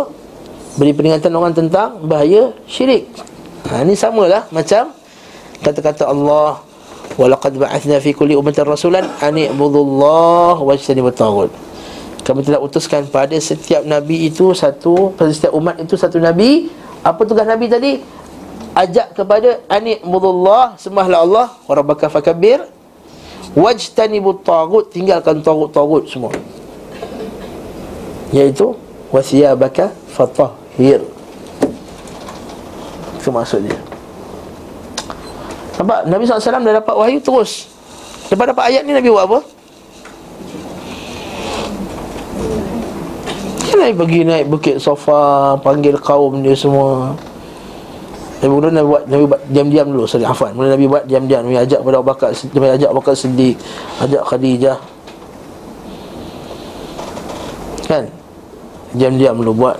Beri peringatan orang tentang bahaya syirik. Ha, Ini samalah macam Kata-kata Allah Walaqad ba'athna fi kulli umatin rasulan Ani'budullah wajtani bertagut Kami telah utuskan pada setiap Nabi itu satu Pada setiap umat itu satu Nabi. Apa tugas Nabi tadi? Ajak kepada Ani'budullah Sembahlah Allah. Warabaka fakabir Wajtani bertagut Tinggalkan tagut-tagut semua. Iaitu wasiyabaka fatahhir. Itu maksudnya Nampak? Nabi SAW dah dapat wahyu terus. Lepas dapat ayat ni Nabi buat apa? Dia naik pergi naik bukit sofa Panggil kaum dia semua Nabi mula Nabi buat Nabi buat diam-diam dulu Sorry Afan Mula Nabi buat diam-diam. Nabi ajak pada Abu Bakar Nabi ajak Abu Bakar Siddiq Ajak Khadijah. Kan? Diam-diam dulu buat.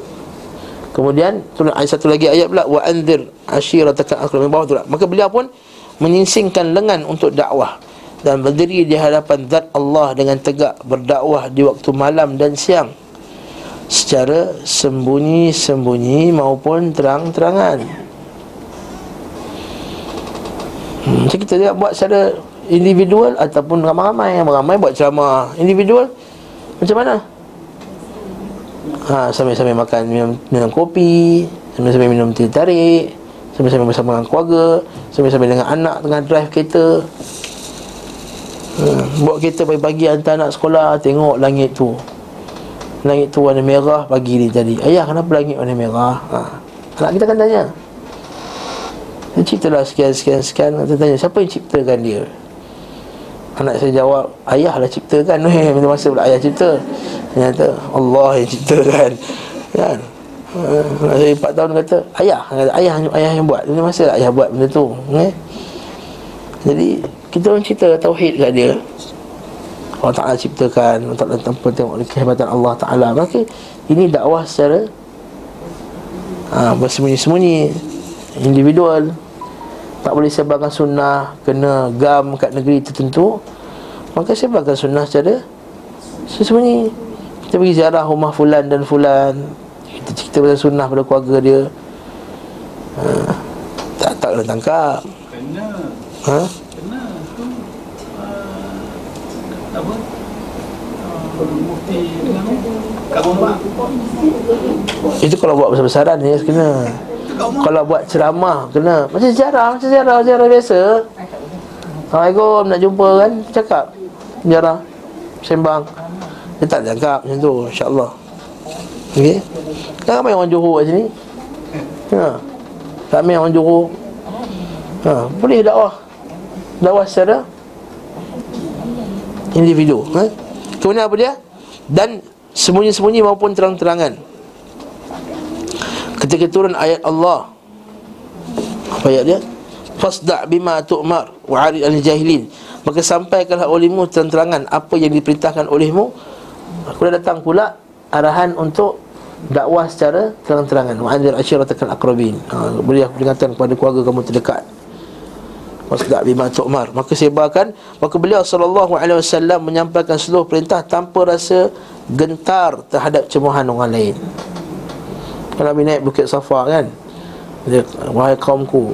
Kemudian turun ayat satu lagi ayat pula wa anzir ashirataka aqrabin bawah tu. Maka beliau pun menyingsingkan lengan untuk dakwah dan berdiri di hadapan zat Allah dengan tegak berdakwah di waktu malam dan siang. Secara sembunyi-sembunyi maupun terang-terangan. Hmm, macam kita lihat buat secara individual ataupun ramai-ramai yang ramai buat ceramah individual macam mana? Ha, sambil-sambil makan minum, minum kopi, sambil-sambil minum teh tarik, sambil-sambil bersama dengan keluarga, sambil-sambil dengan anak tengah drive kereta. Ha, bawa kereta pagi-pagi hantar anak sekolah, tengok langit tu. Langit tu warna merah pagi ni tadi. Ayah kenapa langit warna merah? Ha, anak kita akan tanya. Dia ciptalah sekian sekian sekian. Kita tanya siapa yang ciptakan dia? Anak saya jawab Ayah lah ciptakan. Eh minta masa pula ayah cipta? Ternyata Allah yang ciptakan. Kan? Anak saya 4 tahun kata Ayah. Ayah ayah yang buat. Minta masa lah ayah buat benda tu? Eh? Jadi Kita orang cerita Tauhid kat dia. Allah Ta'ala ciptakan Allah Ta'ala tanpa tengok kehebatan Allah Ta'ala. Maka ini dakwah secara ha, Bersembunyi-sembunyi Individual tak boleh sebarkan sunnah kena gam kat negeri tertentu maka sebarkan sunnah secara sesembunyi. Kita pergi ziarah rumah fulan dan fulan. Kita cerita pasal sunnah pada keluarga dia. Ha, tak tak kena tangkap. Kena. Ha? Kena. Tu uh, Apa? Uh, Mufti dengan itu kalau buat besar-besaran ni kena kalau buat ceramah kena macam sejarah macam sejarah sejarah biasa. Assalamualaikum nak jumpa kan? Cakap. Sejarah. Sembang. Dia tak cakap macam tu insyaallah. Okey? Kan ramai orang Johor kat sini? Ha. Ramai orang Johor ha. Boleh dakwah. Dakwah secara individu ha? kemudian apa dia? Dan sembunyi-sembunyi maupun terang-terangan ketika turun ayat Allah apa ayat dia? Fasda' bima tu'mar wa 'arid al-jahilin maka sampaikanlah olehmu terang-terangan apa yang diperintahkan olehmu. Aku dah datang pula arahan untuk dakwah secara terang-terangan. Wa anzir ashiratakal aqrabin. Ha, beri peringatan kepada keluarga kamu terdekat. Wasda' bima tu'mar. Maka sebarkan Maka beliau wasallam Menyampaikan seluruh perintah Tanpa rasa gentar Terhadap cemohan orang lain Kalau Nabi naik Bukit Safa kan dia, Wahai kaumku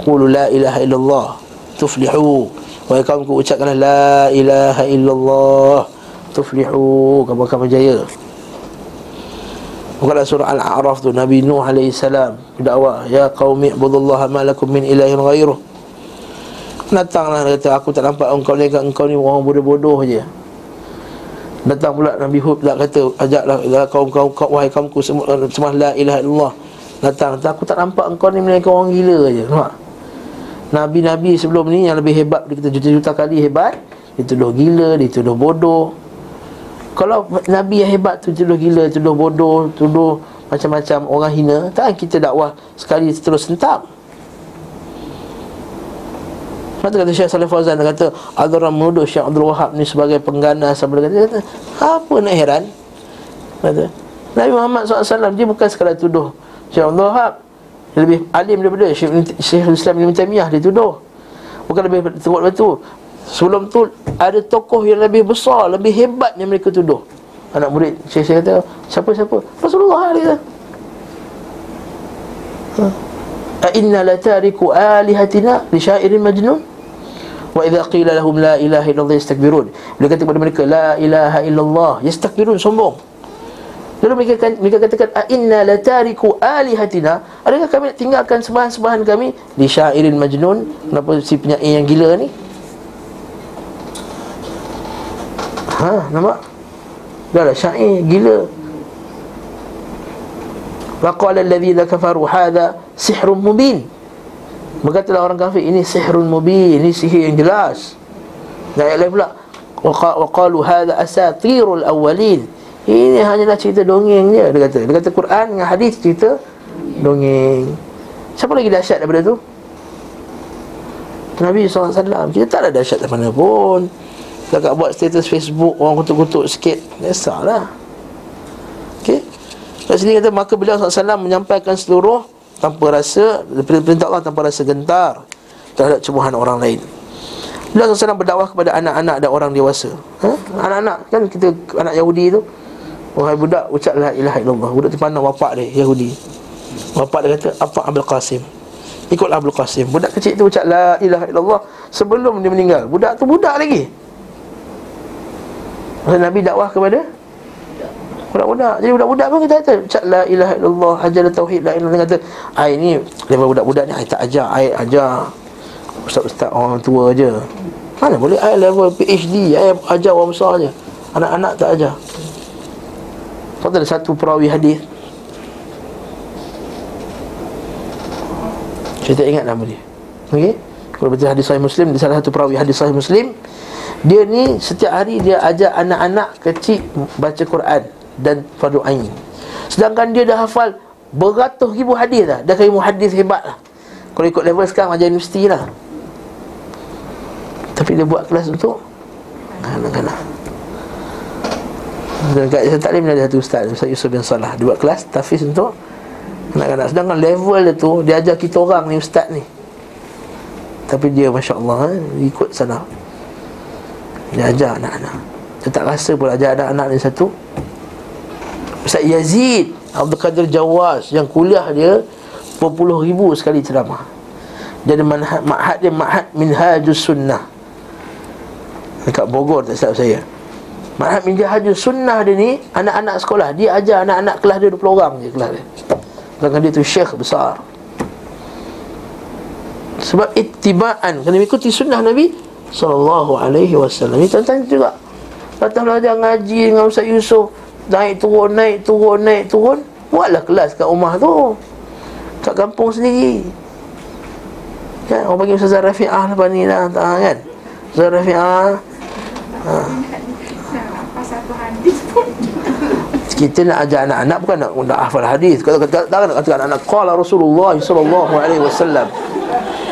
Qulu la ilaha illallah Tuflihu. Wahai kaumku ucapkanlah La ilaha illallah Tuflihu. Kamu akan berjaya Bukanlah surah Al-A'raf tu Nabi Nuh AS Dakwah Ya qaumi ibudullaha ma lakum min ilahin ghairuh. Datanglah dia kata aku tak nampak engkau ni engkau ni orang bodoh-bodoh je. Datang pula Nabi Hud pula kata ajaklah kaum kaum kau wahai kaumku semua semua la ilaha illallah. Datang, aku tak nampak engkau ni melainkan orang gila je. Nampak? Nabi-nabi sebelum ni yang lebih hebat kita juta-juta kali hebat, dituduh gila, dituduh bodoh. Kalau nabi yang hebat tu tuduh gila, tuduh bodoh, tuduh macam-macam orang hina, tak kita dakwah sekali terus sentap. Maka kata Syekh Salih Fauzan Dia kata Ada orang menuduh Syekh Abdul Wahab ni Sebagai pengganas dia kata. Apa nak heran? Kata Nabi Muhammad SAW Dia bukan sekadar tuduh Syekh Abdul Wahab. Lebih alim daripada Syekh, Syekh Islam Ibn Taymiyah Dia tuduh. Bukan lebih teruk daripada tu Sebelum tu Ada tokoh yang lebih besar Lebih hebat yang mereka tuduh. Anak murid Syekh Syekh kata Siapa-siapa? Rasulullah dia kata. Ha. Inna la tariku alihatina li syairin majnun Wa idza qila lahum la ilaha illallah yastakbirun. Bila kata kepada mereka la ilaha illallah yastakbirun sombong. Lalu mereka kan, mereka katakan a inna la tariku alihatina. Adakah kami tinggalkan sembahan-sembahan kami di syairin majnun? Kenapa si penyair yang gila ni? Ha, nampak? Dah lah syair gila. Wa qala alladhina kafaru hadha sihrun mubin. Berkatalah orang kafir Ini sihrun mubin Ini sihir yang jelas. Dan ayat lain pula Wa qalu hadha asatirul awalin Ini hanyalah cerita dongeng je Dia kata. Dia kata Quran dengan hadis cerita Dongeng. Siapa lagi dahsyat daripada tu? Nabi SAW Kita tak ada dahsyat mana pun. Dekat buat status Facebook Orang kutuk-kutuk sikit Biasalah Okay Kat sini kata Maka beliau SAW menyampaikan seluruh Tanpa rasa Perintah Allah tanpa rasa gentar Terhadap cemuhan orang lain. Beliau SAW berdakwah kepada anak-anak dan orang dewasa. Ha? Anak-anak kan kita Anak Yahudi tu Wahai budak ucap la ilaha illallah. Budak tu pandang bapak dia Yahudi. Bapak dia kata Apa Abdul Qasim? Ikutlah Abdul Qasim. Budak kecil tu ucap la ilaha illallah Sebelum dia meninggal. Budak tu budak lagi. Nabi dakwah kepada Budak-budak. Jadi budak-budak pun kita kata Ucap la ilaha illallah Ajar tauhid la ilaha kata Ay ni Lepas budak-budak ni Ay tak ajar Ay ajar Ustaz-ustaz orang tua je. Mana boleh Ay level PhD Ay ajar orang besar je. Anak-anak tak ajar. Kau ada satu perawi hadis. Saya tak ingat nama dia. Okey? Kalau betul hadis sahih Muslim Dia salah satu perawi hadis sahih Muslim Dia ni setiap hari dia ajar anak-anak kecil Baca Quran Dan fardu ain. Sedangkan dia dah hafal Beratus ribu hadis dah. Dah kaya hadis hebat lah. Kalau ikut level sekarang Ajar universiti lah. Tapi dia buat kelas untuk Anak-anak. Dekat Yusuf Taklim ada satu ustaz Ustaz Yusuf bin Salah. Dia buat kelas Tafiz untuk Anak-anak. Sedangkan level dia tu Dia ajar kita orang ni ustaz ni. Tapi dia Masya Allah eh, Ikut sana Dia ajar anak-anak. Dia tak rasa pun ajar anak-anak ni satu Ustaz Yazid Abdul Qadir Jawaz Yang kuliah dia Berpuluh ribu sekali ceramah. Ada manhad, ma'had dia Ma'had Minhajus Sunnah. Dekat Bogor tak silap saya. Ma'had Minhajus Sunnah dia ni Anak-anak sekolah. Dia ajar anak-anak kelas dia 20 orang je kelas dia. Sedangkan dia tu syekh besar. Sebab ittiba'an Kena ikuti sunnah Nabi Sallallahu alaihi wasallam. Ini tentang juga. Datang belajar ngaji dengan Ustaz Yusof Naik turun, naik turun, naik turun Buatlah kelas kat rumah tu Kat kampung sendiri Kan, orang panggil Ustaz Rafi'ah lepas ni lah tak, kan Ustaz Rafi'ah ha. Kita nak ajar anak-anak bukan nak nak hafal hadis. Kalau kata tak nak kata anak-anak qala Rasulullah sallallahu alaihi wasallam.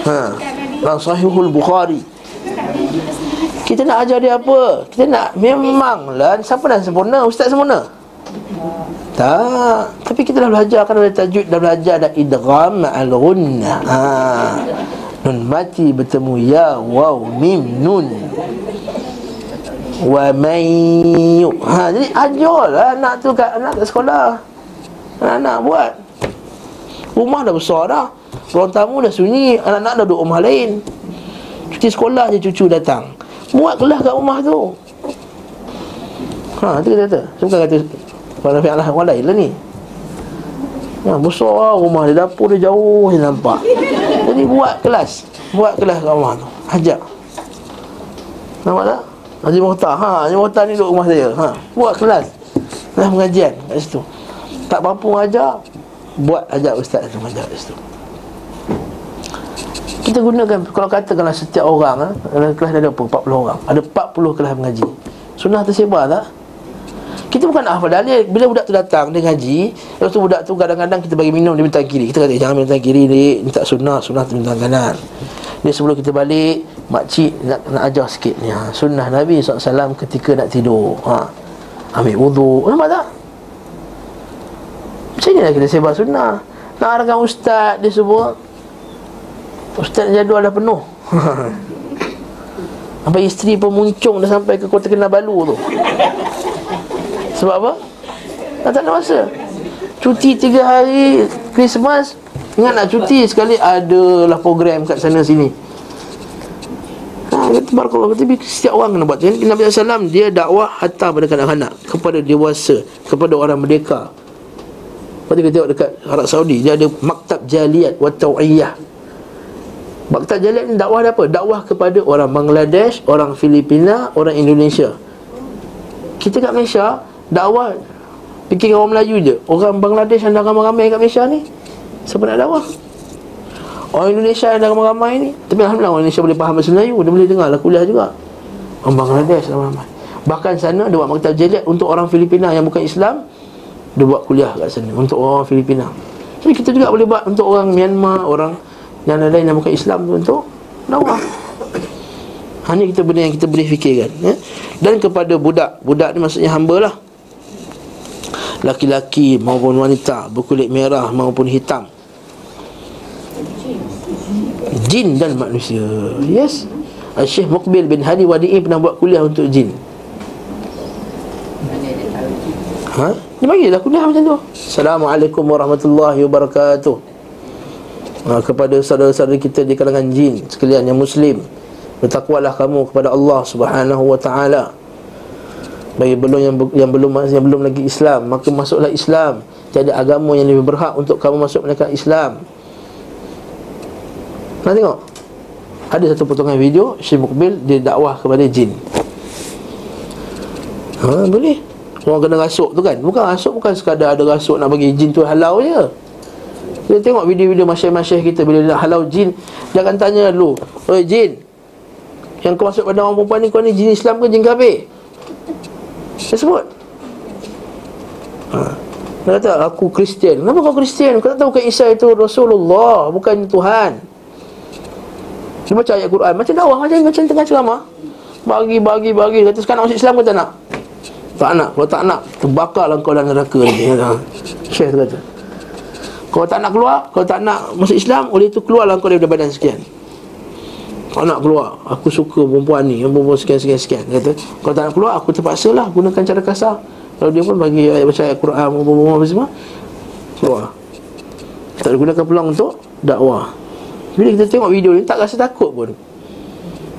Ha. Dan sahihul Bukhari. Kita nak ajar dia apa? Kita nak memanglah siapa dah sempurna? Ustaz sempurna? Tak. Tapi kita dah belajar kan ada tajwid dah belajar dah idgham al gunnah. Ha. Nun mati bertemu ya waw mim nun wa may ha jadi ajarlah anak tu kat anak kat sekolah anak-anak buat rumah dah besar dah ruang tamu dah sunyi anak-anak dah duduk rumah lain cuti sekolah je cucu datang buat kelas kat rumah tu. Ha tu kata kata bukan kata pada fi'lah orang lain lah ni. Ha, besar lah rumah dia Dapur dia jauh je nampak. Jadi buat kelas. Buat kelas kat rumah tu. Ajak. Nampak tak? Haji Muhtar ha, Haji Muhtar ni duduk rumah saya. Ha, Buat kelas. Kelas pengajian kat situ. Tak mampu ajar Buat ajak ustaz tu Ajak kat situ kita gunakan Kalau katakanlah setiap orang ha, Dalam kelas ada apa? 40 orang Ada 40 kelas mengaji Sunnah tersebar tak? Kita bukan nak hafal dalil Bila budak tu datang Dia ngaji Lepas tu budak tu kadang-kadang Kita bagi minum Dia minta kiri Kita kata jangan minta kiri ni Minta sunnah Sunnah tu minta kanan Dia sebelum kita balik Makcik nak, nak ajar sikit ni ha. Sunnah Nabi SAW ketika nak tidur ha. Ambil wudhu Nampak tak? Macam ni lah kita sebar sunnah Nak arahkan ustaz Dia semua Ustaz jadual dah penuh. Sampai isteri pun muncung Dah sampai ke Kota Kinabalu tu. Sebab apa? Dah tak ada masa. Cuti tiga hari Christmas. Ingat nak cuti sekali? Adalah program kat sana sini. Ha, kata Barakallah Tapi setiap orang kena buat. Jadi Nabi SAW Dia dakwah Hatta pada kanak-kanak. Kepada dewasa. Kepada orang merdeka. Lepas tu kita tengok dekat Arab Saudi Dia ada Maktab Jaliyat Wa Tawiyah Maktab Jaliyat ni dakwah apa? Dakwah kepada orang Bangladesh Orang Filipina Orang Indonesia. Kita kat Malaysia Dakwah Fikir orang Melayu je. Orang Bangladesh yang dah ramai-ramai kat Malaysia ni Siapa nak dakwah? Orang Indonesia yang dah ramai-ramai ni Tapi Alhamdulillah orang Indonesia boleh faham bahasa Melayu Dia boleh dengar lah kuliah juga. Orang Bangladesh ramai-ramai. Bahkan sana dia buat maktab jeliat Untuk orang Filipina yang bukan Islam Dia buat kuliah kat sana Untuk orang Filipina. Tapi kita juga boleh buat untuk orang Myanmar Orang yang lain-lain yang bukan Islam tu Untuk dakwah Hanya kita benda yang kita boleh fikirkan ya? Dan kepada budak Budak ni maksudnya hamba lah. Laki-laki maupun wanita Berkulit merah maupun hitam. Jin dan manusia Yes. Syekh Muqbil bin Hadi Wadi'i pernah buat kuliah untuk jin. Ha? Dia bagi lah kuliah macam tu. Assalamualaikum warahmatullahi wabarakatuh ha, Kepada saudara-saudara kita di kalangan jin Sekalian yang muslim Bertakwalah kamu kepada Allah subhanahu wa ta'ala. Bagi belum yang, yang belum yang belum lagi Islam Maka masuklah Islam. Tiada agama yang lebih berhak untuk kamu masuk mereka Islam. Nak tengok. Ada satu potongan video Syekh Mukbil dia dakwah kepada jin. Ha, boleh. Orang kena rasuk tu kan. Bukan rasuk bukan sekadar ada rasuk Nak bagi jin tu halau je Kita tengok video-video masyarakat-masyarakat kita Bila nak halau jin akan tanya dulu Oi jin Yang kau masuk pada orang perempuan ni Kau ni jin Islam ke jin kafir? Dia sebut. Ha. Dia kata aku Kristian. Kenapa kau Kristian? Kau tak tahu bukan Isa itu Rasulullah Bukan Tuhan. Dia baca ayat Quran. Macam dakwah Macam macam tengah ceramah. Bagi, bagi, bagi. Kata sekarang masuk Islam ke tak nak? Tak nak, kalau tak nak Terbakarlah kau dalam neraka ni. Syekh tu kata Kalau tak nak keluar Kalau tak nak masuk Islam Oleh itu keluarlah kau daripada badan sekian. Kau nak keluar Aku suka perempuan ni Yang perempuan sekian-sekian-sekian Kata Kalau tak nak keluar Aku terpaksa lah Gunakan cara kasar. Kalau dia pun bagi ayat baca ayat Quran Perempuan apa semua Keluar. Tak gunakan peluang untuk Dakwah. Bila kita tengok video ni Tak rasa takut pun.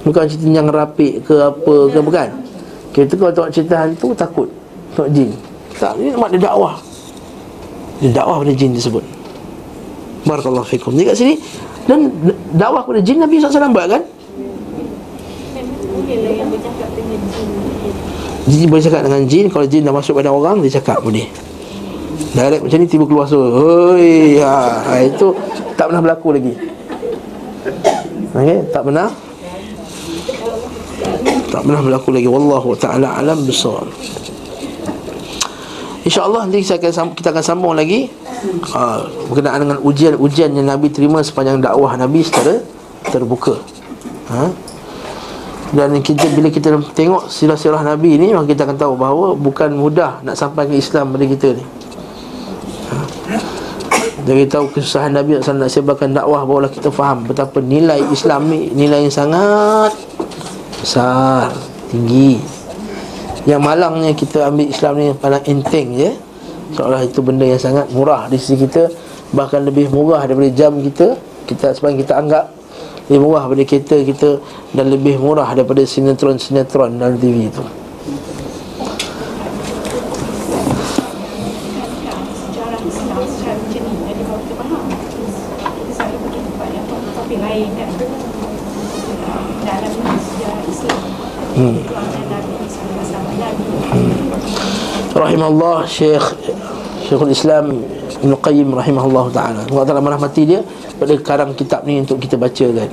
Bukan cerita yang rapik ke apa ke Bukan. Kita kalau tengok cerita hantu takut. Tengok jin. Tak, ni mak dia dakwah. Dia dakwah pada jin tersebut Barakallahu fikum. Jadi kat sini. Dan dakwah pada jin Nabi SAW buat kan? Jin boleh cakap dengan jin. Kalau jin dah masuk pada orang Dia cakap boleh. Direct macam ni tiba keluar suara Hoi ha, ha, Itu tak pernah berlaku lagi. Okay, tak pernah? Tak pernah berlaku lagi. Wallahu taala alam bisawab InsyaAllah nanti saya akan, kita akan sambung lagi uh, Berkenaan dengan ujian-ujian yang Nabi terima sepanjang dakwah Nabi secara terbuka ha? Dan kita bila kita tengok sirah-sirah Nabi ni Maka kita akan tahu bahawa bukan mudah nak sampai ke Islam pada kita ni ha? Dari tahu kesusahan Nabi nak sebarkan dakwah Barulah kita faham betapa nilai Islam ni Nilai yang sangat besar tinggi yang malangnya kita ambil Islam ni paling enteng je seolah itu benda yang sangat murah di sisi kita. Bahkan lebih murah daripada jam kita. Kita sebab kita anggap lebih murah daripada kereta kita dan lebih murah daripada sinetron-sinetron dalam TV itu Sejarah Islam secara jernih Jadi kalau kita faham Kita selalu pergi tempat yang Tapi lain kan Dalam sejarah Islam hmm. Keluarga Nabi Sahabat-sahabat Nabi rahimahullah Syekh Syekhul Islam Ibn Qayyim rahimahullah ta'ala. Allah Ta'ala merahmati dia pada karang kitab ni untuk kita baca kan